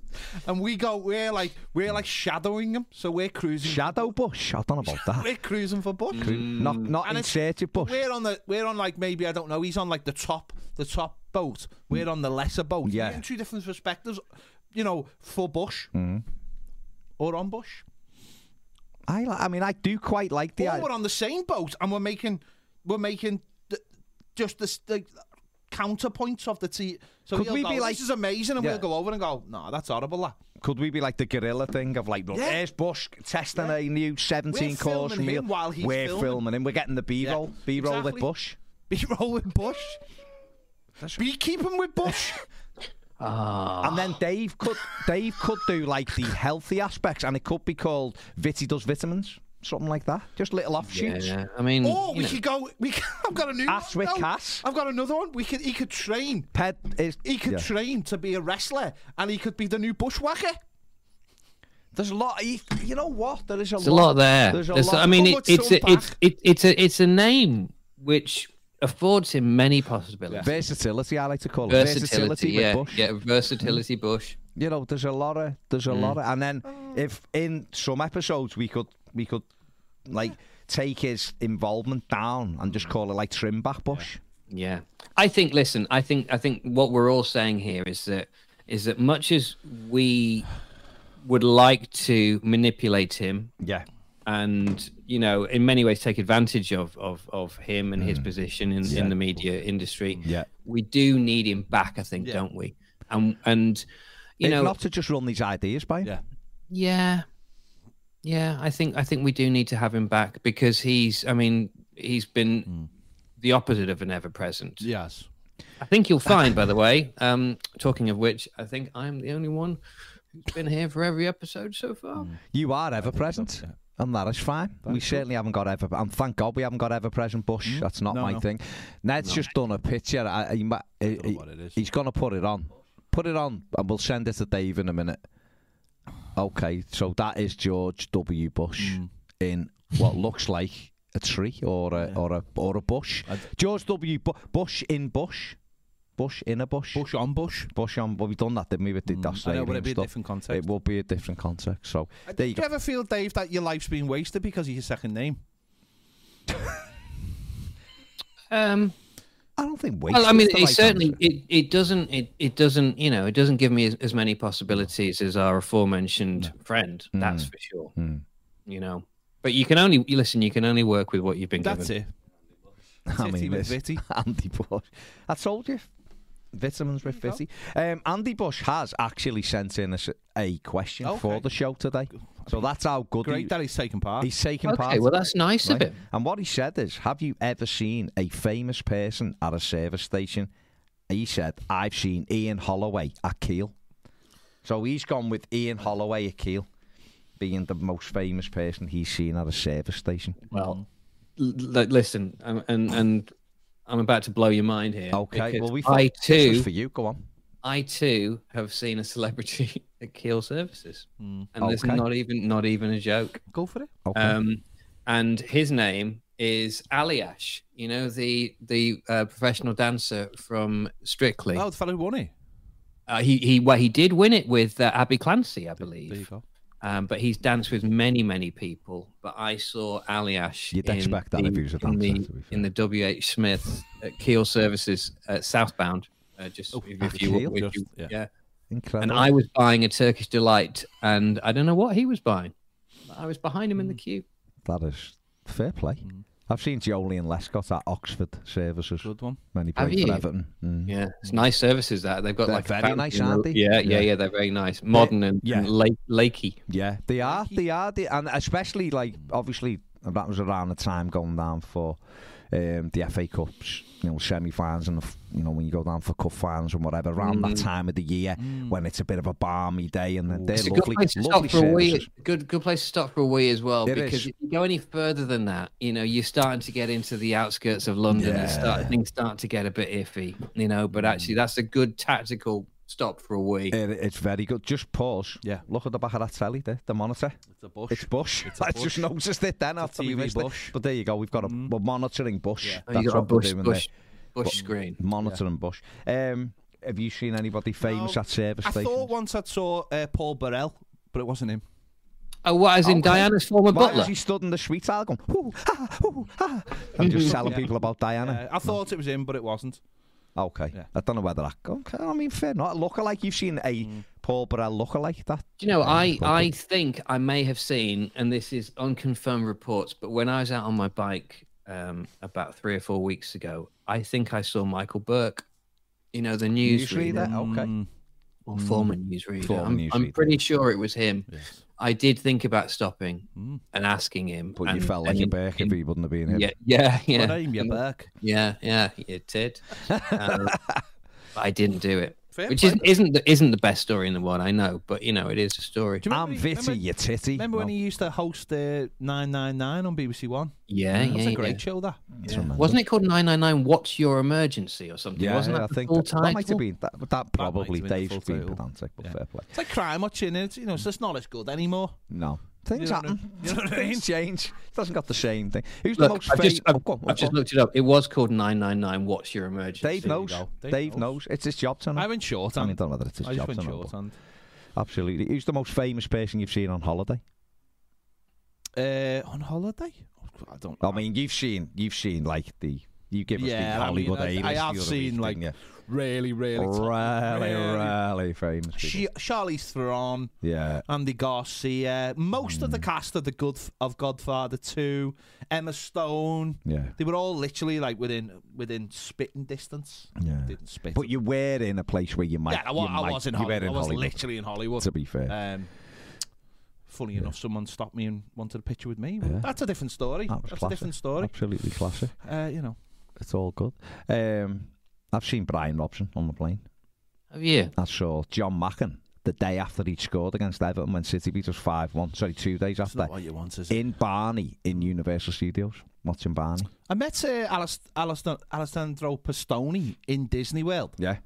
and we go. We're like we're like shadowing him. So we're cruising. Shadow bush. I don't know about that. we're cruising for Bush. Not mm. not And it's- inserted bush. We're on the we're on like maybe I don't know. He's on like the top the top boat. We're mm. on the lesser boat. Yeah. In two different perspectives. You know, for Bush mm-hmm. or on Bush, I I mean I do quite like the or idea. we're on the same boat and we're making we're making the, just the, the counterpoints of the T. So Could he'll we go, be like- this is amazing, and Yeah. we'll go over and go, no, that's horrible. That. Could we be like the gorilla thing of like, look, Yeah. there's Bush testing a new 17 We're course filming meal. him while he's We're filming. filming him. We're getting the B roll, Yeah, B roll with Bush, B roll with Bush. Beekeeping with Bush. Ah, And then Dave could Dave could do like the healthy aspects, and it could be called Vitty does vitamins, something like that. Just little offshoots. yeah. I mean, Or we know, could go. We could, I've got a new. Ass one. with No, Cass. I've got another one. We could. He could train. Ped is He could yeah. train to be a wrestler, and he could be the new bushwhacker. There's a lot. You, you know what? There is a There's a lot there. There's a There's- lot. I mean, it, it's a, it's it, it's a it's a name which affords him many possibilities. versatility. I like to call it Versatility, yeah, with Bush. yeah, versatility, Bush. You know, there's a lot of there's a mm. lot of, and then oh. if in some episodes we could we could like take his involvement down and just call it like trim back bush. Yeah, I think. Listen, I think. I think what we're all saying here is that is that much as we would like to manipulate him Yeah, and you know in many ways take advantage of of, of him and his mm. position in, in the media industry Yeah. we do need him back i think Yeah. don't we and and you if know not to just run these ideas by him. Yeah. yeah yeah i think i think we do need to have him back because he's i mean he's been hmm. the opposite of an ever present Yes. i think you'll find by the way um talking of which i think i'm the only one who's been here for every episode so far hmm. You are ever present. And that is fine. we certainly haven't got ever, and thank God we haven't got ever present Bush. Hmm. That's not No, my no. thing. Ned's just done a picture. I, I, he ma- he- know what it is. He's going to put it on. Put it on, and we'll send it to Dave in a minute. Okay, so that is George W. Bush Mm. in what looks like a tree or a or a or a bush. George W. Bu- Bush in bush, bush in a bush, Bush on Bush. bush on. Well, we done that, didn't we? With the I know, Australian but it'd be a stuff. different It will be a different context. So there you Do go. you ever feel, Dave, that your life's been wasted because of your second name? um I don't think Well, I mean, is the it right certainly it, it doesn't it, it doesn't you know it doesn't give me as, as many possibilities as our aforementioned friend. That's for sure. Mm. You know, but you can only you listen. You can only work with what you've been That's given. That's it. I mean, with this- Vitty. Andy Bush. I told you. Vitamins with Vitty. Um, Andy Bush has actually sent in a, a question for the show today. So that's how good Great he, that he's taking part. he's taking part. Okay, well that's nice of him. And what he said is, have you ever seen a famous person at a service station? He said, I've seen Ian Holloway at Keele. So he's gone with Ian Holloway at Keele being the most famous person he's seen at a service station. Well, l- l- listen, um, and and I'm about to blow your mind here. Okay, well, we I thought this was too for you. Go on. I too have seen a celebrity at Keele Services, and there's Okay. not even not even a joke. Go for it. Okay. Um, and his name is Aljaž. You know the the uh, professional dancer from Strictly. Oh, the fellow who won it. Uh, he he well he did win it with uh, Abbey Clancy, I There you believe. go. Um, but he's danced with many many people. But I saw Aljaž. You'd in expect that the, if he was a in the, to be fair. in the WH Smith at Keele Services uh, southbound. Uh, just if, if you, if Just- you yeah. yeah. incredible. And I was buying a Turkish delight, and I don't know what he was buying. I was behind him in Mm. the queue. that is fair play. I've seen Joleon Lescott at Oxford services Good one. when he Have played for you? Everton. Mm. Yeah, it's nice services that they've got They're like a very nice, aren't they? Yeah, yeah, Yeah. yeah, They're very nice, modern and, yeah. and lake, lakey. Yeah, they are. They are. They, and especially like obviously that was around the time going down for um, the FA Cups, you know, semi-finals and the you know when you go down for cup finals and whatever around that Mm. time of the year when it's a bit of a balmy day and then they're It's a lovely, good place to lovely stop for a wee. Good, good place to stop for a wee as well. It because is. if you go any further than that, you know, you're starting to get into the outskirts of London and start things start to get a bit iffy. You know, but actually, that's a good tactical stop for a week. It, it's very good. Just pause. Yeah. Look at the back of that telly there, the monitor. It's a bush. It's Bush. It's a I just bush. noticed it then It's after we TV missed it. But there you go. We've got a Mm. we're monitoring Bush. Yeah. That's you got a what we're bush, doing bush, there. bush screen. Monitoring Bush. Um, have you seen anybody famous No, at service I stations? thought once I saw uh, Paul Burrell, but it wasn't him. Oh, what? As in Okay. Diana's former Why butler? was he stood in the street aisle going, "Ooh, ha, ooh, ha," and just telling Yeah. people about Diana? Uh, I thought it was him, but it wasn't. Okay. Yeah. I don't know whether that. Okay, I mean, fair not. Look alike. You've seen a Mm. Paul Burrell look alike that. Do you know, I, I think I may have seen, and this is unconfirmed reports, but when I was out on my bike um, about three or four weeks ago, I think I saw Michael Burke, you know, the news. newsreader, Newsreader? Okay. Mm, or former newsreader. Former I'm, I'm pretty sure it was him. yes. I did think about stopping Mm. and asking him. But you and- felt like a Burke if he wouldn't have been him. Yeah, yeah, yeah. What name, you Burke? Yeah, yeah, you did. Um, but I didn't do it, Fair which isn't isn't the, isn't the best story in the world. I know, but you know, it is a story. You I'm remember, Vitty, you titty. remember when he used to host uh, 999 on BBC One? Yeah, That's yeah, a great yeah. show, that. Yeah. Wasn't it called 999 What's Your Emergency or something? Yeah, Wasn't I that the think full that, that might have been that. That probably have been the Dave's full been pedantic, but Yeah. fair play. It's like crime watching it. You know, it's just not as good anymore. No, things You know happen. mean? You know what I mean? Things change. It doesn't got the same thing. Who's the most I've famous? just, I've, oh, go on, I've just looked it up. It was called 999 What's Your Emergency? Dave knows. Dave, Dave knows. knows. It's his job to know. I went short I on. mean, don't know whether it's his I job went to know. short. Absolutely. Who's the most famous person you've seen on holiday? Uh, on holiday? I don't. I mean, you've seen, you've seen like the, you give us Yeah, the I mean, Hollywood I- I have seen, like, didn't really, really, top- really, really- famous. people. Sh- Charlize Theron, yeah. Andy Garcia, most of the Mm. cast of the Good of Godfather Two, Emma Stone. Yeah. They were all literally like within within spitting distance. Yeah. Didn't spit. But you were in a place where you might. yeah, I, wa- you I might- was in Hollywood. in I was Hollywood, literally in Hollywood. To be fair. Um, funny enough, someone stopped me and wanted a picture with me. Yeah. That's a different story. That was That's a different story. Absolutely classic. Uh, you know, It's all good. Um, I've seen Brian Robson on the plane. Have you? I saw Jon Macken the day after he'd scored against Everton when City beat us 5 1. Sorry, two days that's after. not what you want, is it? In Barney, in Universal Studios, watching Barney. I met uh, Alist- Alist- Alessandro Pistone in Disney World. Yeah.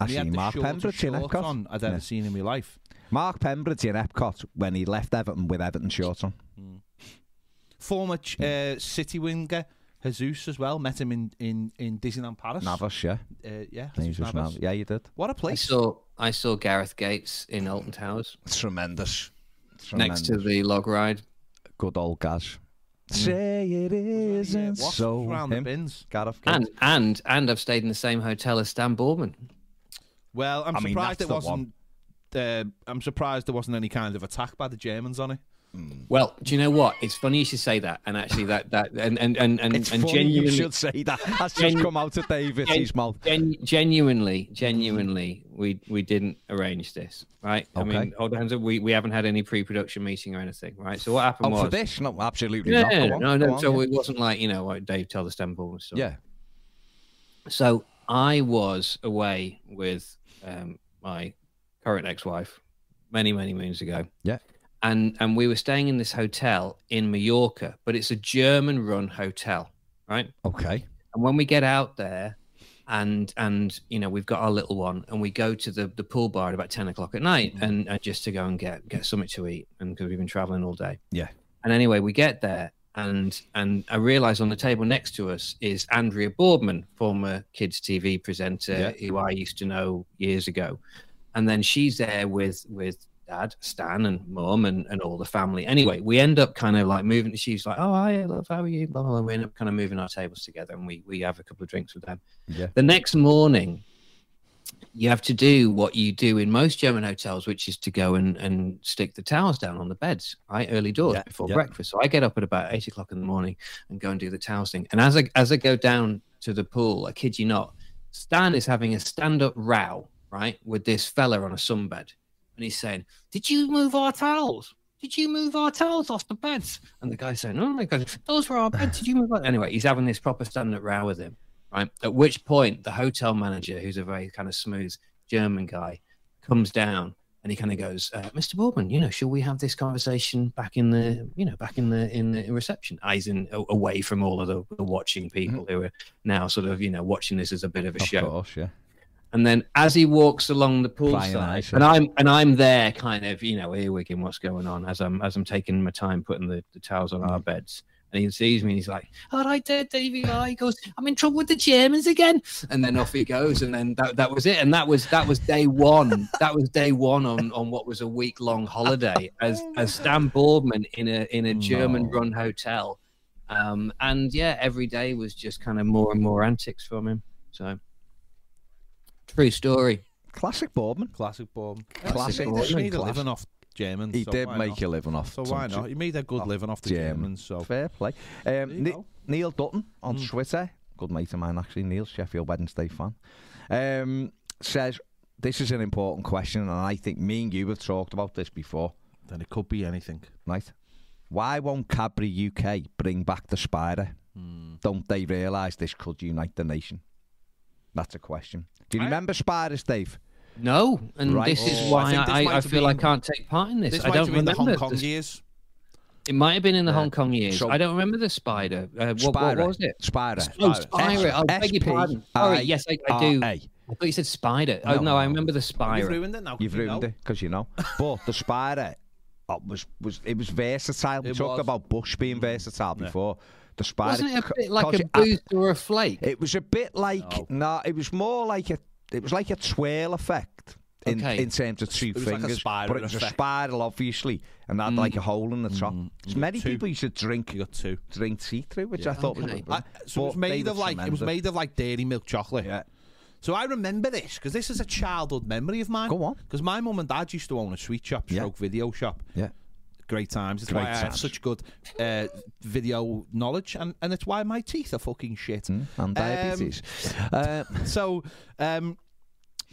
I And he had seen the Mark shortest Pembridge in shorts Epcot. on I'd ever Yeah. seen in my life. Mark Pembridge in Epcot when he left Everton with Everton shorts on. Former ch- uh, City winger Jesus as well. Met him in in, in Disneyland Paris. Navas, yeah. Uh, yeah, Jesus just Navas. Yeah, you did. What a place. I saw I saw Gareth Gates in Alton Towers Tremendous. next to the log ride. good old Gaz. Say it isn't Wasp so. around the bins. Gareth And Gates. and and and I've stayed in the same hotel as Stan Boardman. Well, I'm I surprised that's it wasn't. Uh, I'm surprised there wasn't any kind of attack by the Germans on it. Well, do you know what? It's funny you should say that, and actually that that and and and and, It's and funny you genuinely, should say that. That's just come out of David's Gen- mouth. gen- genuinely, genuinely, we we didn't arrange this, right? I mean, hold on, so we we haven't had any pre-production meeting or anything, right? So what happened Oh, was, for this? No, absolutely yeah, not. Go on, no, no. on, so yeah. it wasn't like you know, like Dave tell the Stamble and stuff. Yeah. So I was away with um, my current ex-wife many, many moons ago. Yeah. And and we were staying in this hotel in Mallorca, but it's a German-run hotel, right? Okay. And when we get out there, and and you know we've got our little one, and we go to the the pool bar at about ten o'clock at night, mm-hmm. and, and just to go and get get something to eat, and because we've been traveling all day. Yeah. And anyway, we get there, and and I realise on the table next to us is Andrea Boardman, former kids TV presenter, Yeah. who I used to know years ago, and then she's there with with dad, Stan, and mum, and, and all the family. Anyway, we end up kind of like moving. She's like, "Oh, hi, love, how are you?" Blah, blah, blah. We end up kind of moving our tables together, and we we have a couple of drinks with them. Yeah. The next morning, you have to do what you do in most German hotels, which is to go and, and stick the towels down on the beds, right? Early doors Yeah, before yeah. breakfast. So I get up at about eight o'clock in the morning and go and do the towels thing. And as I as I go down to the pool, I kid you not, Stan is having a stand-up row, right, with this fella on a sunbed. And he's saying, Did you move our towels? Did you move our towels off the beds? And the guy's saying, Oh my god, those were our beds. Did you move our anyway? He's having this proper stand-up row with him right? At which point, the hotel manager, who's a very kind of smooth German guy, comes down and he kind of goes, uh, "Mr. Boardman, you know, shall we have this conversation back in the, you know, back in the in the reception?" Eyes in away from all of the, the watching people who are now sort of, you know, watching this as a bit of a Of show. course, yeah. And then as he walks along the poolside, and. I'm and I'm there, kind of, you know, earwigging what's going on as I'm as I'm taking my time putting the, the towels on Mm. our beds. And he sees me and he's like, All right, there, Davey. Oh, He goes, I'm in trouble with the Germans again. And then off he goes. And then that, that was it. And that was that was day one. that was day one on, on what was a week long holiday as as Stan Boardman in a in a German run hotel. Um, and yeah, every day was just kind of more and more antics from him. So true story. Classic Boardman. Classic Bourne. Classic He made, he made a living off Germans. He so did make not? a living off. So why not? He made a good off living off the German. Germans. So Fair play. Um, you Ne- Neil Dutton on Mm. Twitter, good mate of mine actually, Neil Sheffield Wednesday fan, um, says this is an important question, and I think me and you have talked about this before, then it could be anything. right? Why won't Cadbury UK bring back the spider? Hmm. Don't they realise this could unite the nation? That's a question. Do you I- remember spiders, Dave? No, and Right. this is Oh, I why think this I, I, have feel I can't take part in this. This I don't have been the. Hong Kong the- years. It might have been in the Yeah. Hong Kong years. So- I don't remember the spider. Uh, what, what was it? Spider. Oh, Spider. Spyro. I beg your pardon. Sorry. Yes, I, I do. S-P-I-R-A. I thought you said spider. No, oh no, I remember the spider. You've ruined it now. 'cause You've you ruined know. it because you know. But the spider uh, was was it was versatile. We It talked was. about Bush being versatile Yeah. before. The spider Wasn't it a c- bit like 'cause a it- boost or a flake? It was a bit like No. no. It was more like a. It was like a twirl effect. In, Okay. in terms of two It was like a fingers, but it was a spiral, obviously, and had like a hole in the top. Mm. There's You many two. people used to drink You got two. drink tea through, which Yeah. I thought Okay. was. I, so it was made of like it was made of like dairy milk chocolate. Yeah, So I remember this because this is a childhood memory of mine. Go on. Because my mum and dad used to own a sweet shop, Yeah. stroke video shop. yeah. Great times. It's Great why I have such good uh, video knowledge, and, and it's why my teeth are fucking shit. Mm, and diabetes. uh, So um,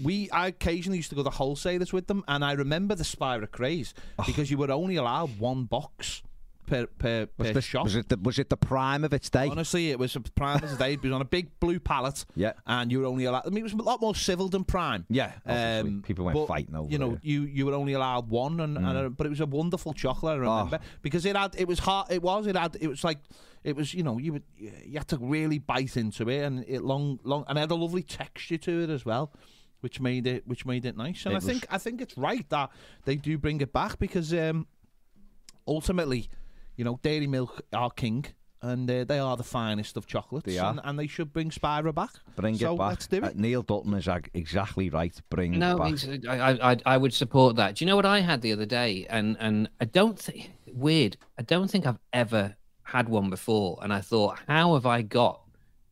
we, I occasionally used to go to wholesalers with them, and I remember the Spira craze Oh. because you were only allowed one box per per, was, per the, shop. was it the was it the prime of its day? Honestly, it was a prime of its day. It was on a big blue pallet. Yeah. and you were only allowed. I mean, it was a lot more civil than prime. Yeah, obviously. People went but, fighting over You know, it. you you were only allowed one, and, and uh, but it was a wonderful chocolate. I remember because it had it was hot, It was it had it was like it was you know you would you had to really bite into it, and it long long and it had a lovely texture to it as well. Which made it, which made it nice, and It I think I think it's right that they do bring it back because um, ultimately, you know, dairy milk are king, and uh, they are the finest of chocolates, They are. And, and they should bring Spira back. Bring so it back. Let's do Uh, it. Neil Dutton is ag- exactly right. Bring No, it back. ex- I, I, I would support that. Do you know what I had the other day? And and I don't think weird. I don't think I've ever had one before. And I thought, how have I got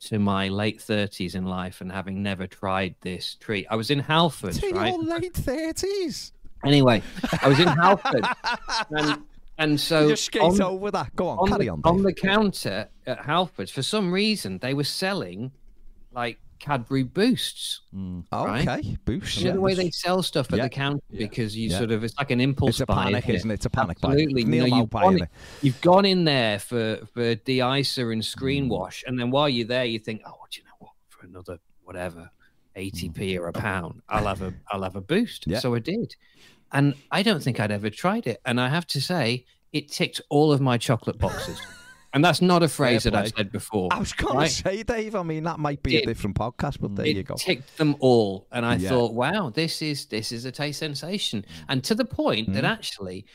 to my late thirties in life and having never tried this treat? I was in Halford, to right? your late thirties. Anyway, I was in Halford, and and so Just skate on- over that. Go on, on carry the, on. on the counter at Halfords, for some reason, they were selling like Cadbury Boosts. right? okay, boosts. You know yeah. the way they sell stuff at Yeah. the counter because you Yeah. sort of it's like an impulse It's a buy. panic, isn't it? isn't it? It's a panic buy. Absolutely. You know, you've, gone, innit? you've gone in there for for de-icer Mm. and screen wash, and then while you're there, you think, oh, do you know what? For another whatever, 80p or a pound, I'll have a I'll have a boost. Mm. Yeah. So I did, and I don't think I'd ever tried it, and I have to say, it ticked all of my chocolate boxes. And that's not a phrase that I've said before. I was going right? to say, Dave. I mean, that might be a different podcast, but there it you go. ticked them all and i Yeah. thought wow this is this is a taste sensation and to the point that Mm. actually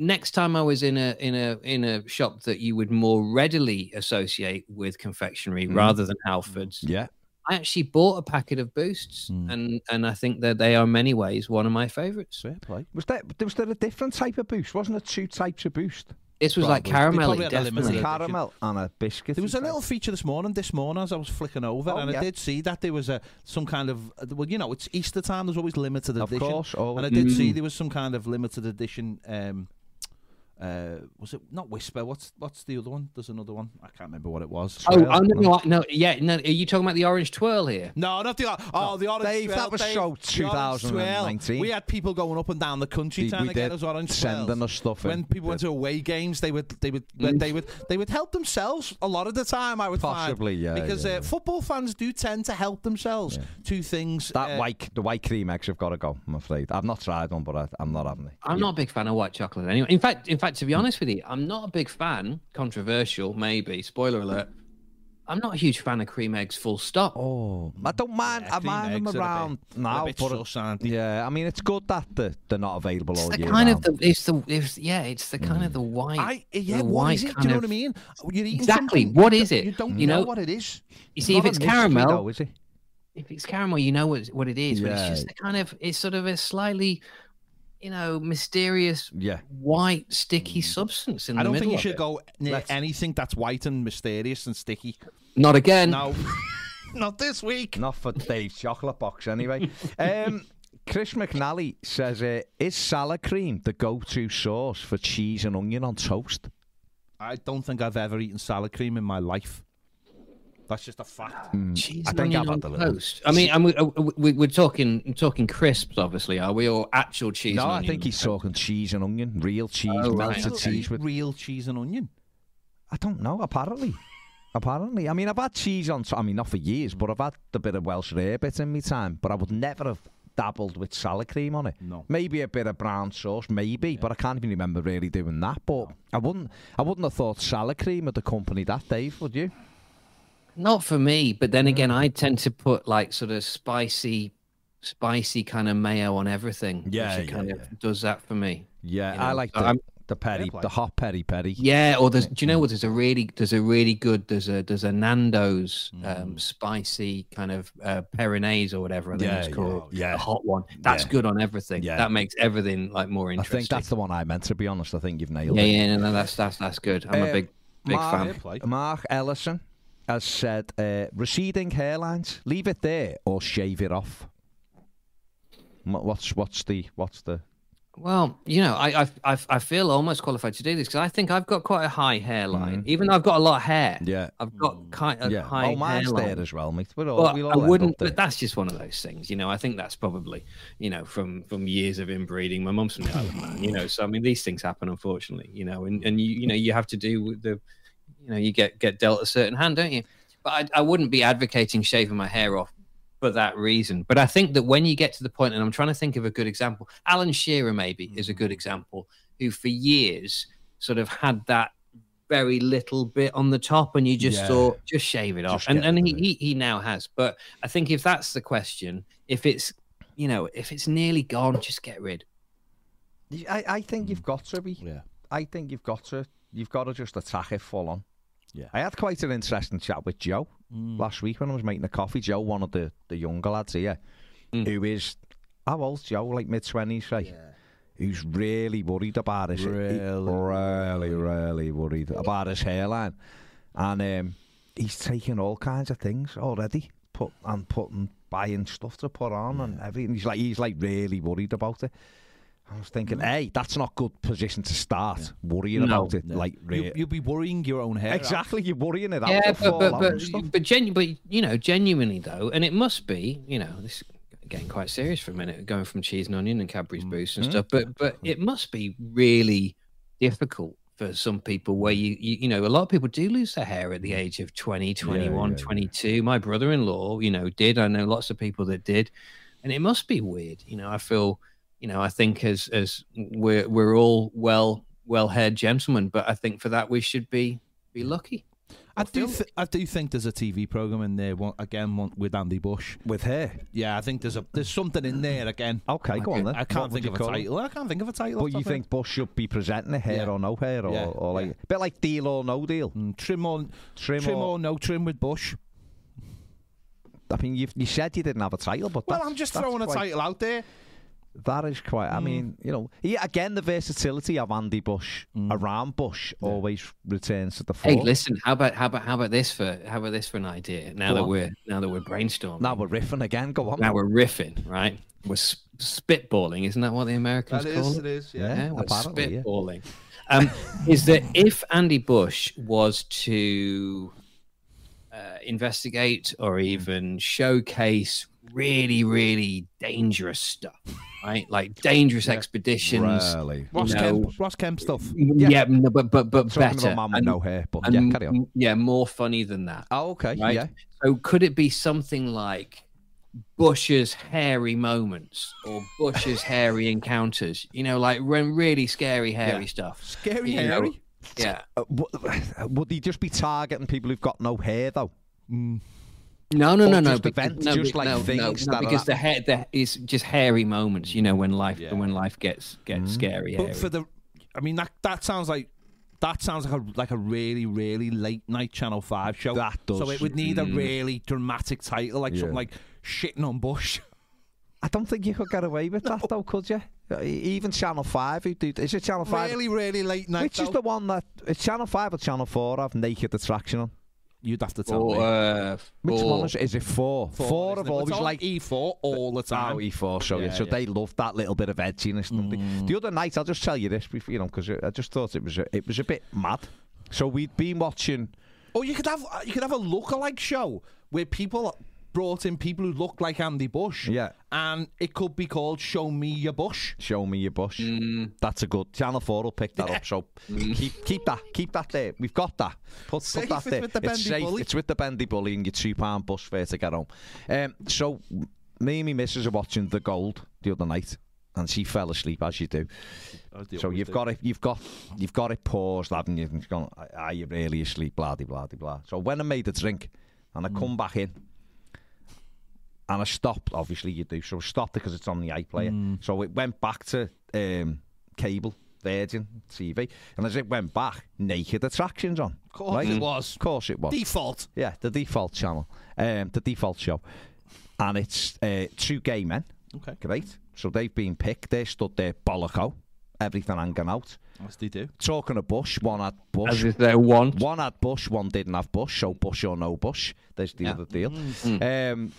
next time i was in a in a in a shop that you would more readily associate with confectionery Mm. rather than halfords Yeah, i actually bought a packet of boosts Mm. and and i think that they are in many ways one of my favorites Fair play. was there was there a different type of boost? Wasn't it two types of boost? This was like Probably. They probably caramelly, a definitely. caramel and a biscuit. There was a little feature this morning. This morning, as I was flicking over, Oh, and yeah. I did see that there was a some kind of well, you know, it's Easter time. There's always limited edition, Of course, always. and I did see Mm. there was some kind of limited edition. Um, uh, was it not Whisper? What's what's the other one? There's another one. I can't remember what it was. Oh, Twirl, oh no, no? no, no, yeah, no. Are you talking about the orange twirl here? No, not the oh the orange. Dave, that swirl, was Dave. so The orange swirl. 2019. We had people going up and down the country We- trying to get us orange twirls. sending swirls. us stuff in. When people went to away games, they would they would they would they would help themselves a lot of the time. I would Possibly, find. yeah, because yeah, uh, yeah. football fans do tend to help themselves to things. That uh, white, the white cream eggs have got to go. I'm afraid. I've not tried one, but I, I'm not having it. I'm not a big fan of white chocolate anyway. In fact, in fact, to be hmm. honest with you, I'm not a big fan. Controversial, maybe. Spoiler alert. I'm not a huge fan of cream eggs. Full stop. Oh, I don't mind. Yeah, I cream mind them eggs are a bit- around a now, bit but uh, sus, aren't yeah, I mean it's good that they're, they're not available It's all the year kind round. of the it's the it's, yeah it's the kind of hmm. the white. I yeah, the what white is it? Do you know of- what I mean? You're Exactly. something, What you is don't- it? You don't You know, know- what it is. You see, Not if it's caramel, though, is it? if it's caramel, you know what what it is. But it's just the kind of it's sort of a slightly, you know, mysterious Yeah. white sticky substance in I the middle. I don't middle. think you should it. go near Let's- anything that's white and mysterious and sticky. Not again. No, not this week. Not for Dave's chocolate box, anyway. um, Chris McNally says, uh, "Is salad cream the go-to sauce for cheese and onion on toast?" I don't think I've ever eaten salad cream in my life. That's just a fact. Cheese I and think onion I've on had a little. I mean, and we, uh, we, we're talking talking crisps, obviously, are we? Or actual cheese? no, and I onion think he's toast? talking cheese and onion, real cheese, Oh, melted okay. cheese with. real cheese and onion. I don't know. Apparently, apparently. I mean, I've had cheese on. I mean, not for years, but I've had a bit of Welsh rarebit in my time. But I would never have dabbled with salad cream on it. No. Maybe a bit of brown sauce, maybe, but I can't even remember really doing that. But I wouldn't. I wouldn't have thought salad cream would accompany that, Dave. Would you? Not for me, but then Mm. again, I tend to put like sort of spicy, spicy kind of mayo on everything. Yeah, which it yeah, kind yeah. of does that for me. Yeah, You I like so the I'm- the peri, play. the hot peri peri. Yeah, or there's, do you know what? There's a really, there's a really good, there's a, there's a Nando's Mm. um, spicy kind of uh, Perinaise or whatever I think Yeah, it's called. yeah. the hot one. That's Yeah. good on everything. Yeah. That makes everything like more interesting. I think that's the one I meant. To be honest, I think you've nailed yeah, it. yeah, no, no, that's that's that's good. I'm Uh, a big, big Mark, fan. play. Mark Ellison has said, uh, receding hairlines, leave it there or shave it off. What's what's the what's the Well, you know, I I I, I feel almost qualified to do this because I think I've got quite a high hairline, even though I've got a lot of hair. Mm. yeah I've got kind of yeah? high oh, mine's hairline. there as well, mate. We're all, Well, we'll I all end wouldn't. But that's just one of those things, you know. I think that's probably, you know, from from years of inbreeding. My mum's from the man, you know. So I mean, these things happen, unfortunately, you know. And and you you know you have to do with the, you know, you get get dealt a certain hand, don't you? But I I wouldn't be advocating shaving my hair off for that reason. But I think that when you get to the point, and I'm trying to think of a good example, Alan Shearer maybe is a good example, who for years sort of had that very little bit on the top, and you just Yeah. thought, just shave it off. Just And and he, he he now has. But I think if that's the question, if it's you know, if it's nearly gone, just get rid. I, I think you've got to be. Yeah. I think you've got to. You've got to just attack it full on. Yeah. I had quite an interesting chat with Joe last week when I was making a coffee. Joe, one of the, the younger lads here, Mm. who is how old Joe? Like mid twenties, say. Who's really worried about his Really? really, really worried about his hairline, and um, he's taking all kinds of things already. Put and putting buying stuff to put on and everything. He's like he's like really worried about it. I was thinking, mm. hey, that's not good position to start worrying No. about it. Like, You, re- you'll be worrying your own hair. out. exactly, you're worrying it out. yeah, to but fall but but and but, genu- but you know, genuinely though, and it must be, you know, this is getting quite serious for a minute, going from cheese and onion and Cadbury's mm-hmm. Boost and stuff. But but mm-hmm. it must be really difficult for some people where you, you you know a lot of people do lose their hair at the mm-hmm. age of 20 21 yeah, 22 my brother-in-law you know did i know lots of people that did and it must be weird you know i feel you know i think as as we're we're all well well haired gentlemen but i think for that we should be be lucky I do. Th- I do think there's a TV program in there. One, again, one with Andy Bush. with hair. Yeah, I think there's a there's something in there again. Okay, go on then. I can't would think of a call it? title. I can't think of a title. But you top of think Bush should be presenting a hair Yeah. or no hair, or, Yeah, or like yeah. a bit like deal or no deal? Mm, trim or Trim, trim or, or no trim with Bush. I mean, you you said you didn't have a title, but Well, that's- I'm just that's throwing a title out there. That is quite. Mm. I mean, you know, yeah. Again, the versatility of Andy Bush Mm. around Bush always returns to the fore. Hey, listen. How about how about how about this for how about this for an idea? Now Go that on. we're now that we're brainstorming. Now we're riffing again. Go on. now we're riffing, right? We're s- spitballing, isn't that what the Americans That call is, it? it is. Yeah. Yeah. Yeah, we're apparently, yeah. spitballing. Um, is that if Andy Bush was to uh, investigate or even showcase really, really dangerous stuff, right? Like dangerous expeditions. Really. Ross No. Kemp, Ross Kemp stuff. Yeah, no, but but but Talking better. about man and- no hair, but and yeah, carry on. yeah, more funny than that. Oh, okay. Right. Yeah. So could it be something like Bush's hairy moments or Bush's hairy encounters? You know, like when really scary, hairy Yeah. stuff. Scary You know, hairy. Yeah. Uh, w- would he just be targeting people who've got no hair though? No, no, Or no, no. just because- events, no, just like no, no, things no, that are because the hair, the is just hairy moments. You know, when life, Yeah. when life gets gets scary. Hairy. But for the, I mean that that sounds like that sounds like a like a really really late night Channel Five show. That does. So it would need a really dramatic title, like Yeah. something like "Shitting on Bush." I don't think you could get away with that though, could you? Uh, Even Channel Five, who do is it Channel Five? really really late night. Which is the one that it's Channel Five or Channel Four have naked attraction on? You'd have to tell or, me. uh, Which or- one is it? Is it four? Four, isn't have always It's like E4 all the time. Oh, E4 show, yeah. Yeah, So yeah. they love that little bit of edginess. don't they? Mm. The other night, I'll just tell you this, before, you know, because I just thought it was a, it was a bit mad. So we'd been watching. Or you could have you could have a lookalike show where people brought in people who look like Andy Bush. Yeah. And it could be called Show Me Your Bush. Show me your bush. Mm. That's a good. Channel Four will pick that up. So keep keep that keep that there. We've got that. Put, Safe, put that it's there. with the it's safe. bully. It's with the bendy bully and your two pound bus fare to get home. Um, so me and my missus are watching The Gold the other night, and she fell asleep as you do. So you've got it, you've got, you've got it paused, haven't you? And you've gone, are you really asleep? Blah, blah, blah, blah. So when I made a drink, and I come back in, and I stopped. Obviously, you do. So I stopped it because it's on the iPlayer. So it went back to um, cable, Virgin TV, and as it went back, naked attractions on. Of course right? it was. Of course it was. Default. Yeah, the default channel, um, the default show, and it's uh, two gay men. Okay. Great. So they've been picked. They stood there, bolloco, everything hanging out. As they do. Talking of Bush, one had Bush. as is their want. One had Bush, one didn't have Bush. So Bush or no Bush. There's the Yeah. other deal. Mm. Um,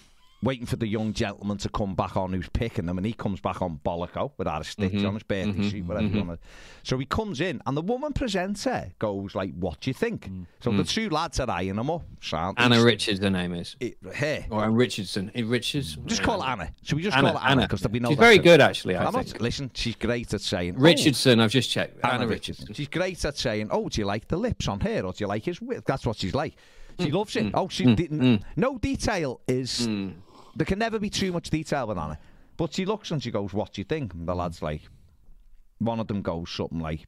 waiting for the young gentleman to come back on who's picking them, and he comes back on bolloco without a stitch Mm-hmm. on his birthday mm-hmm. suit, whatever you mm-hmm. want. So he comes in, and the woman presenter goes like, "What do you think?" Mm. So the mm. two lads are eyeing him up. Sound Anna Richards, the name is. it, her. Or Richardson. Eh, Richards. Just call Anna. Should we just Anna. call her Anna? Because we know She's very good, actually. I think. not, listen, she's great at saying oh, Richardson, I've just checked. Anna, Anna, Richardson. Richardson. She's great at saying, "Oh, do you like the lips on her, or do you like his width?" That's what she's like. She mm. loves it. Mm. Oh, she didn't. No detail is. There can never be too much detail with Anna. But she looks and she goes, "What do you think?" And the lad's like, one of them goes something like,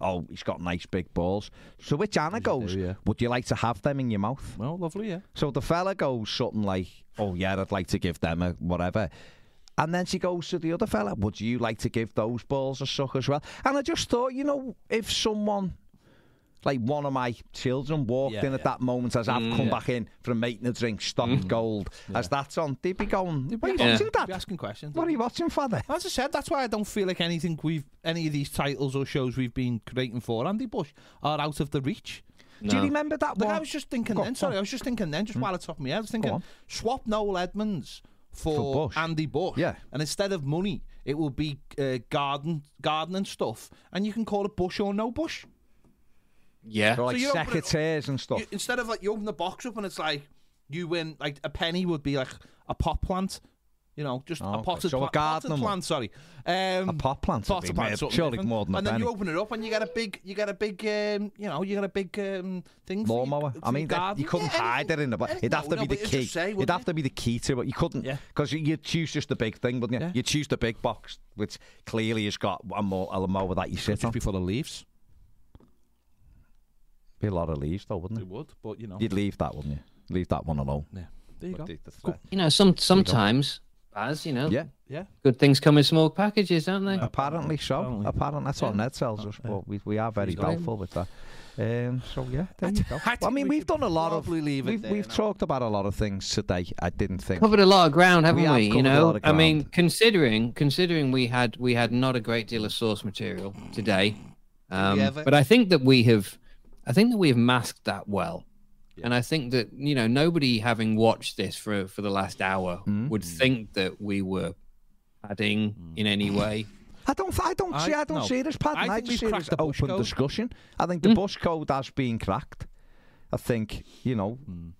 "Oh, he's got nice big balls." So which Anna goes, yeah. "Would you like to have them in your mouth?" Well, lovely, yeah. So the fella goes something like, "Oh yeah, I'd like to give them a whatever." And then she goes to the other fella, "Would you like to give those balls a suck as well?" And I just thought, you know, if someone like one of my children walked Yeah, in at yeah. that moment as I've mm, come back in from making a drink, stopped mm. gold, as that's on, they'd be going, "What are you Yeah. watching, Be Dad? asking questions. What are you watching, Father?" As I said, that's why I don't feel like anything we've any of these titles or shows we've been creating for Andy Bush are out of the reach. Do you remember that Like one? I was just thinking Go then. on, Sorry, I was just thinking then. Just hmm. while it's top of my head, I was thinking swap Noel Edmonds for, For Bush. Andy Bush. Yeah. And instead of money, it will be uh, garden gardening stuff, and you can call it Bush or no Bush. Yeah. So, like you open it secretaries and stuff. You, instead of like you open the box up and it's like you win like a penny would be like a pot plant. You know, just Oh, a okay. potted, So a pla- potted plant. Sorry, um, A pot plant would potted be plant, surely different. more than a And then penny. you open it up and you get a big, you get a big, um, you know, you get a big um, thing. for your- lawnmower. for I mean, that, you couldn't Yeah, hide anything- it in the. But anything. it'd have No, to no, be the key. say, it'd wouldn't have to be the key to it. You couldn't Yeah. because you'd choose just the big thing, wouldn't you? Yeah. You'd choose the big box, which clearly has got a, more, a mower that you It'd sit just on. be full of leaves. Be a lot of leaves, though, wouldn't It it? would, but you know. You'd leave that, wouldn't you? Leave that one alone. Yeah. There you go. You know, some sometimes, as you know, Yeah, Yeah. good things come in small packages, don't they? apparently so. Apparently. Apparently, that's what Yeah. Ned tells us. But we, we are very He's got it. doubtful with that. Um, so yeah, there you go. I Well, I mean, we we've done a lot of. leave it We've, there we've now. talked about a lot of things today. I didn't think. covered a lot of ground, haven't We we? have you know, I mean, considering considering we had we had not a great deal of source material today, um, but I think that we have, I think that we have masked that well, and I think that you know nobody having watched this for for the last hour Mm. would think that we were padding mm. in any way. I don't. I don't I- see. I don't no. see it as pattern. I I, think just see it as cracked the bush open code. discussion. I think the mm. bush code has been cracked. I think you know, mm.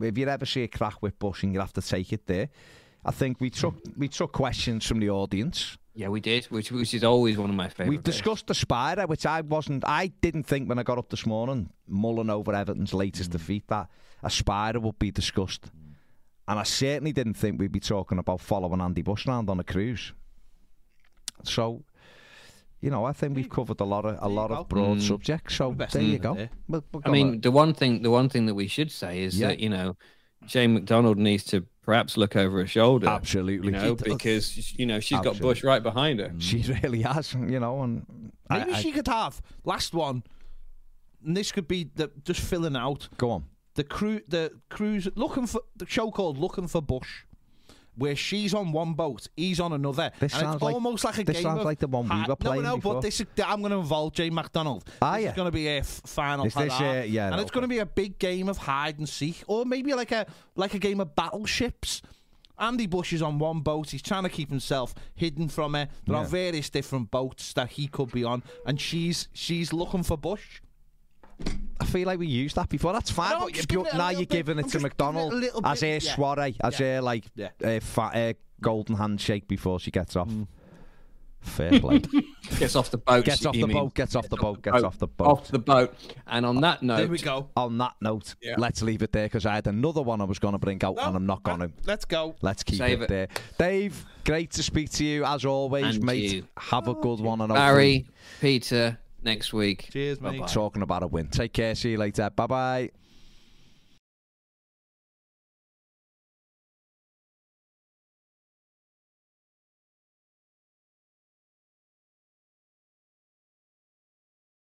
if you ever see a crack with bushing, you have to take it there. I think we took we took questions from the audience. Yeah, we did, which which is always one of my favorite. We've discussed the spider, which I wasn't. I didn't think when I got up this morning, mulling over Everton's latest defeat, that a spider would be discussed. And I certainly didn't think we'd be talking about following Andy Bush around on a cruise. So, you know, I think we've covered a lot of a lot of broad Mm. subjects. So Best there you go. there. We'll- we'll I mean, the one thing the one thing that we should say is Yeah. that you know, Jane McDonald needs to perhaps look over her shoulder. absolutely, You know, because you know she's got Bush right behind her. Mm. she really has. You know, and Maybe I- I- she could have last one. And this could be the just filling out go on. the crew, the cruise looking for the show called Looking for Bush, where she's on one boat, he's on another, This and sounds it's like- almost like a this game sounds of like the one we were playing No, no, before. but this is, I'm going to involve Jane McDonald. Ah, this yeah. is going to be a final. Is this, uh, yeah, and it's okay. going to be a big game of hide and seek, or maybe like a like a game of battleships. Andy Bush is on one boat. He's trying to keep himself hidden from her. There are various different boats that he could be on, and she's she's looking for Bush. I feel like we used that before. That's fine. No, but I'm you- just giving it a now you're bit- giving it I'm to giving it a McDonald little as bit, her yeah. soiree, as Yeah. her like Yeah. uh, fa- uh, golden handshake before she gets off. Mm. Fair play. Gets off the boat. gets off the mean. boat. Gets off the boat. Gets off the boat. Off the boat. And on that note, There we go. On that note, Yeah. let's leave it there because I had another one I was going to bring out No, and I'm not going to. Let's go. Let's keep it, it. there. Dave, great to speak to you as always, And mate. you. Have a good one. And Barry, Peter, next week. Cheers, mate. Bye-bye. talking about a win. Take care. See you later. Bye bye.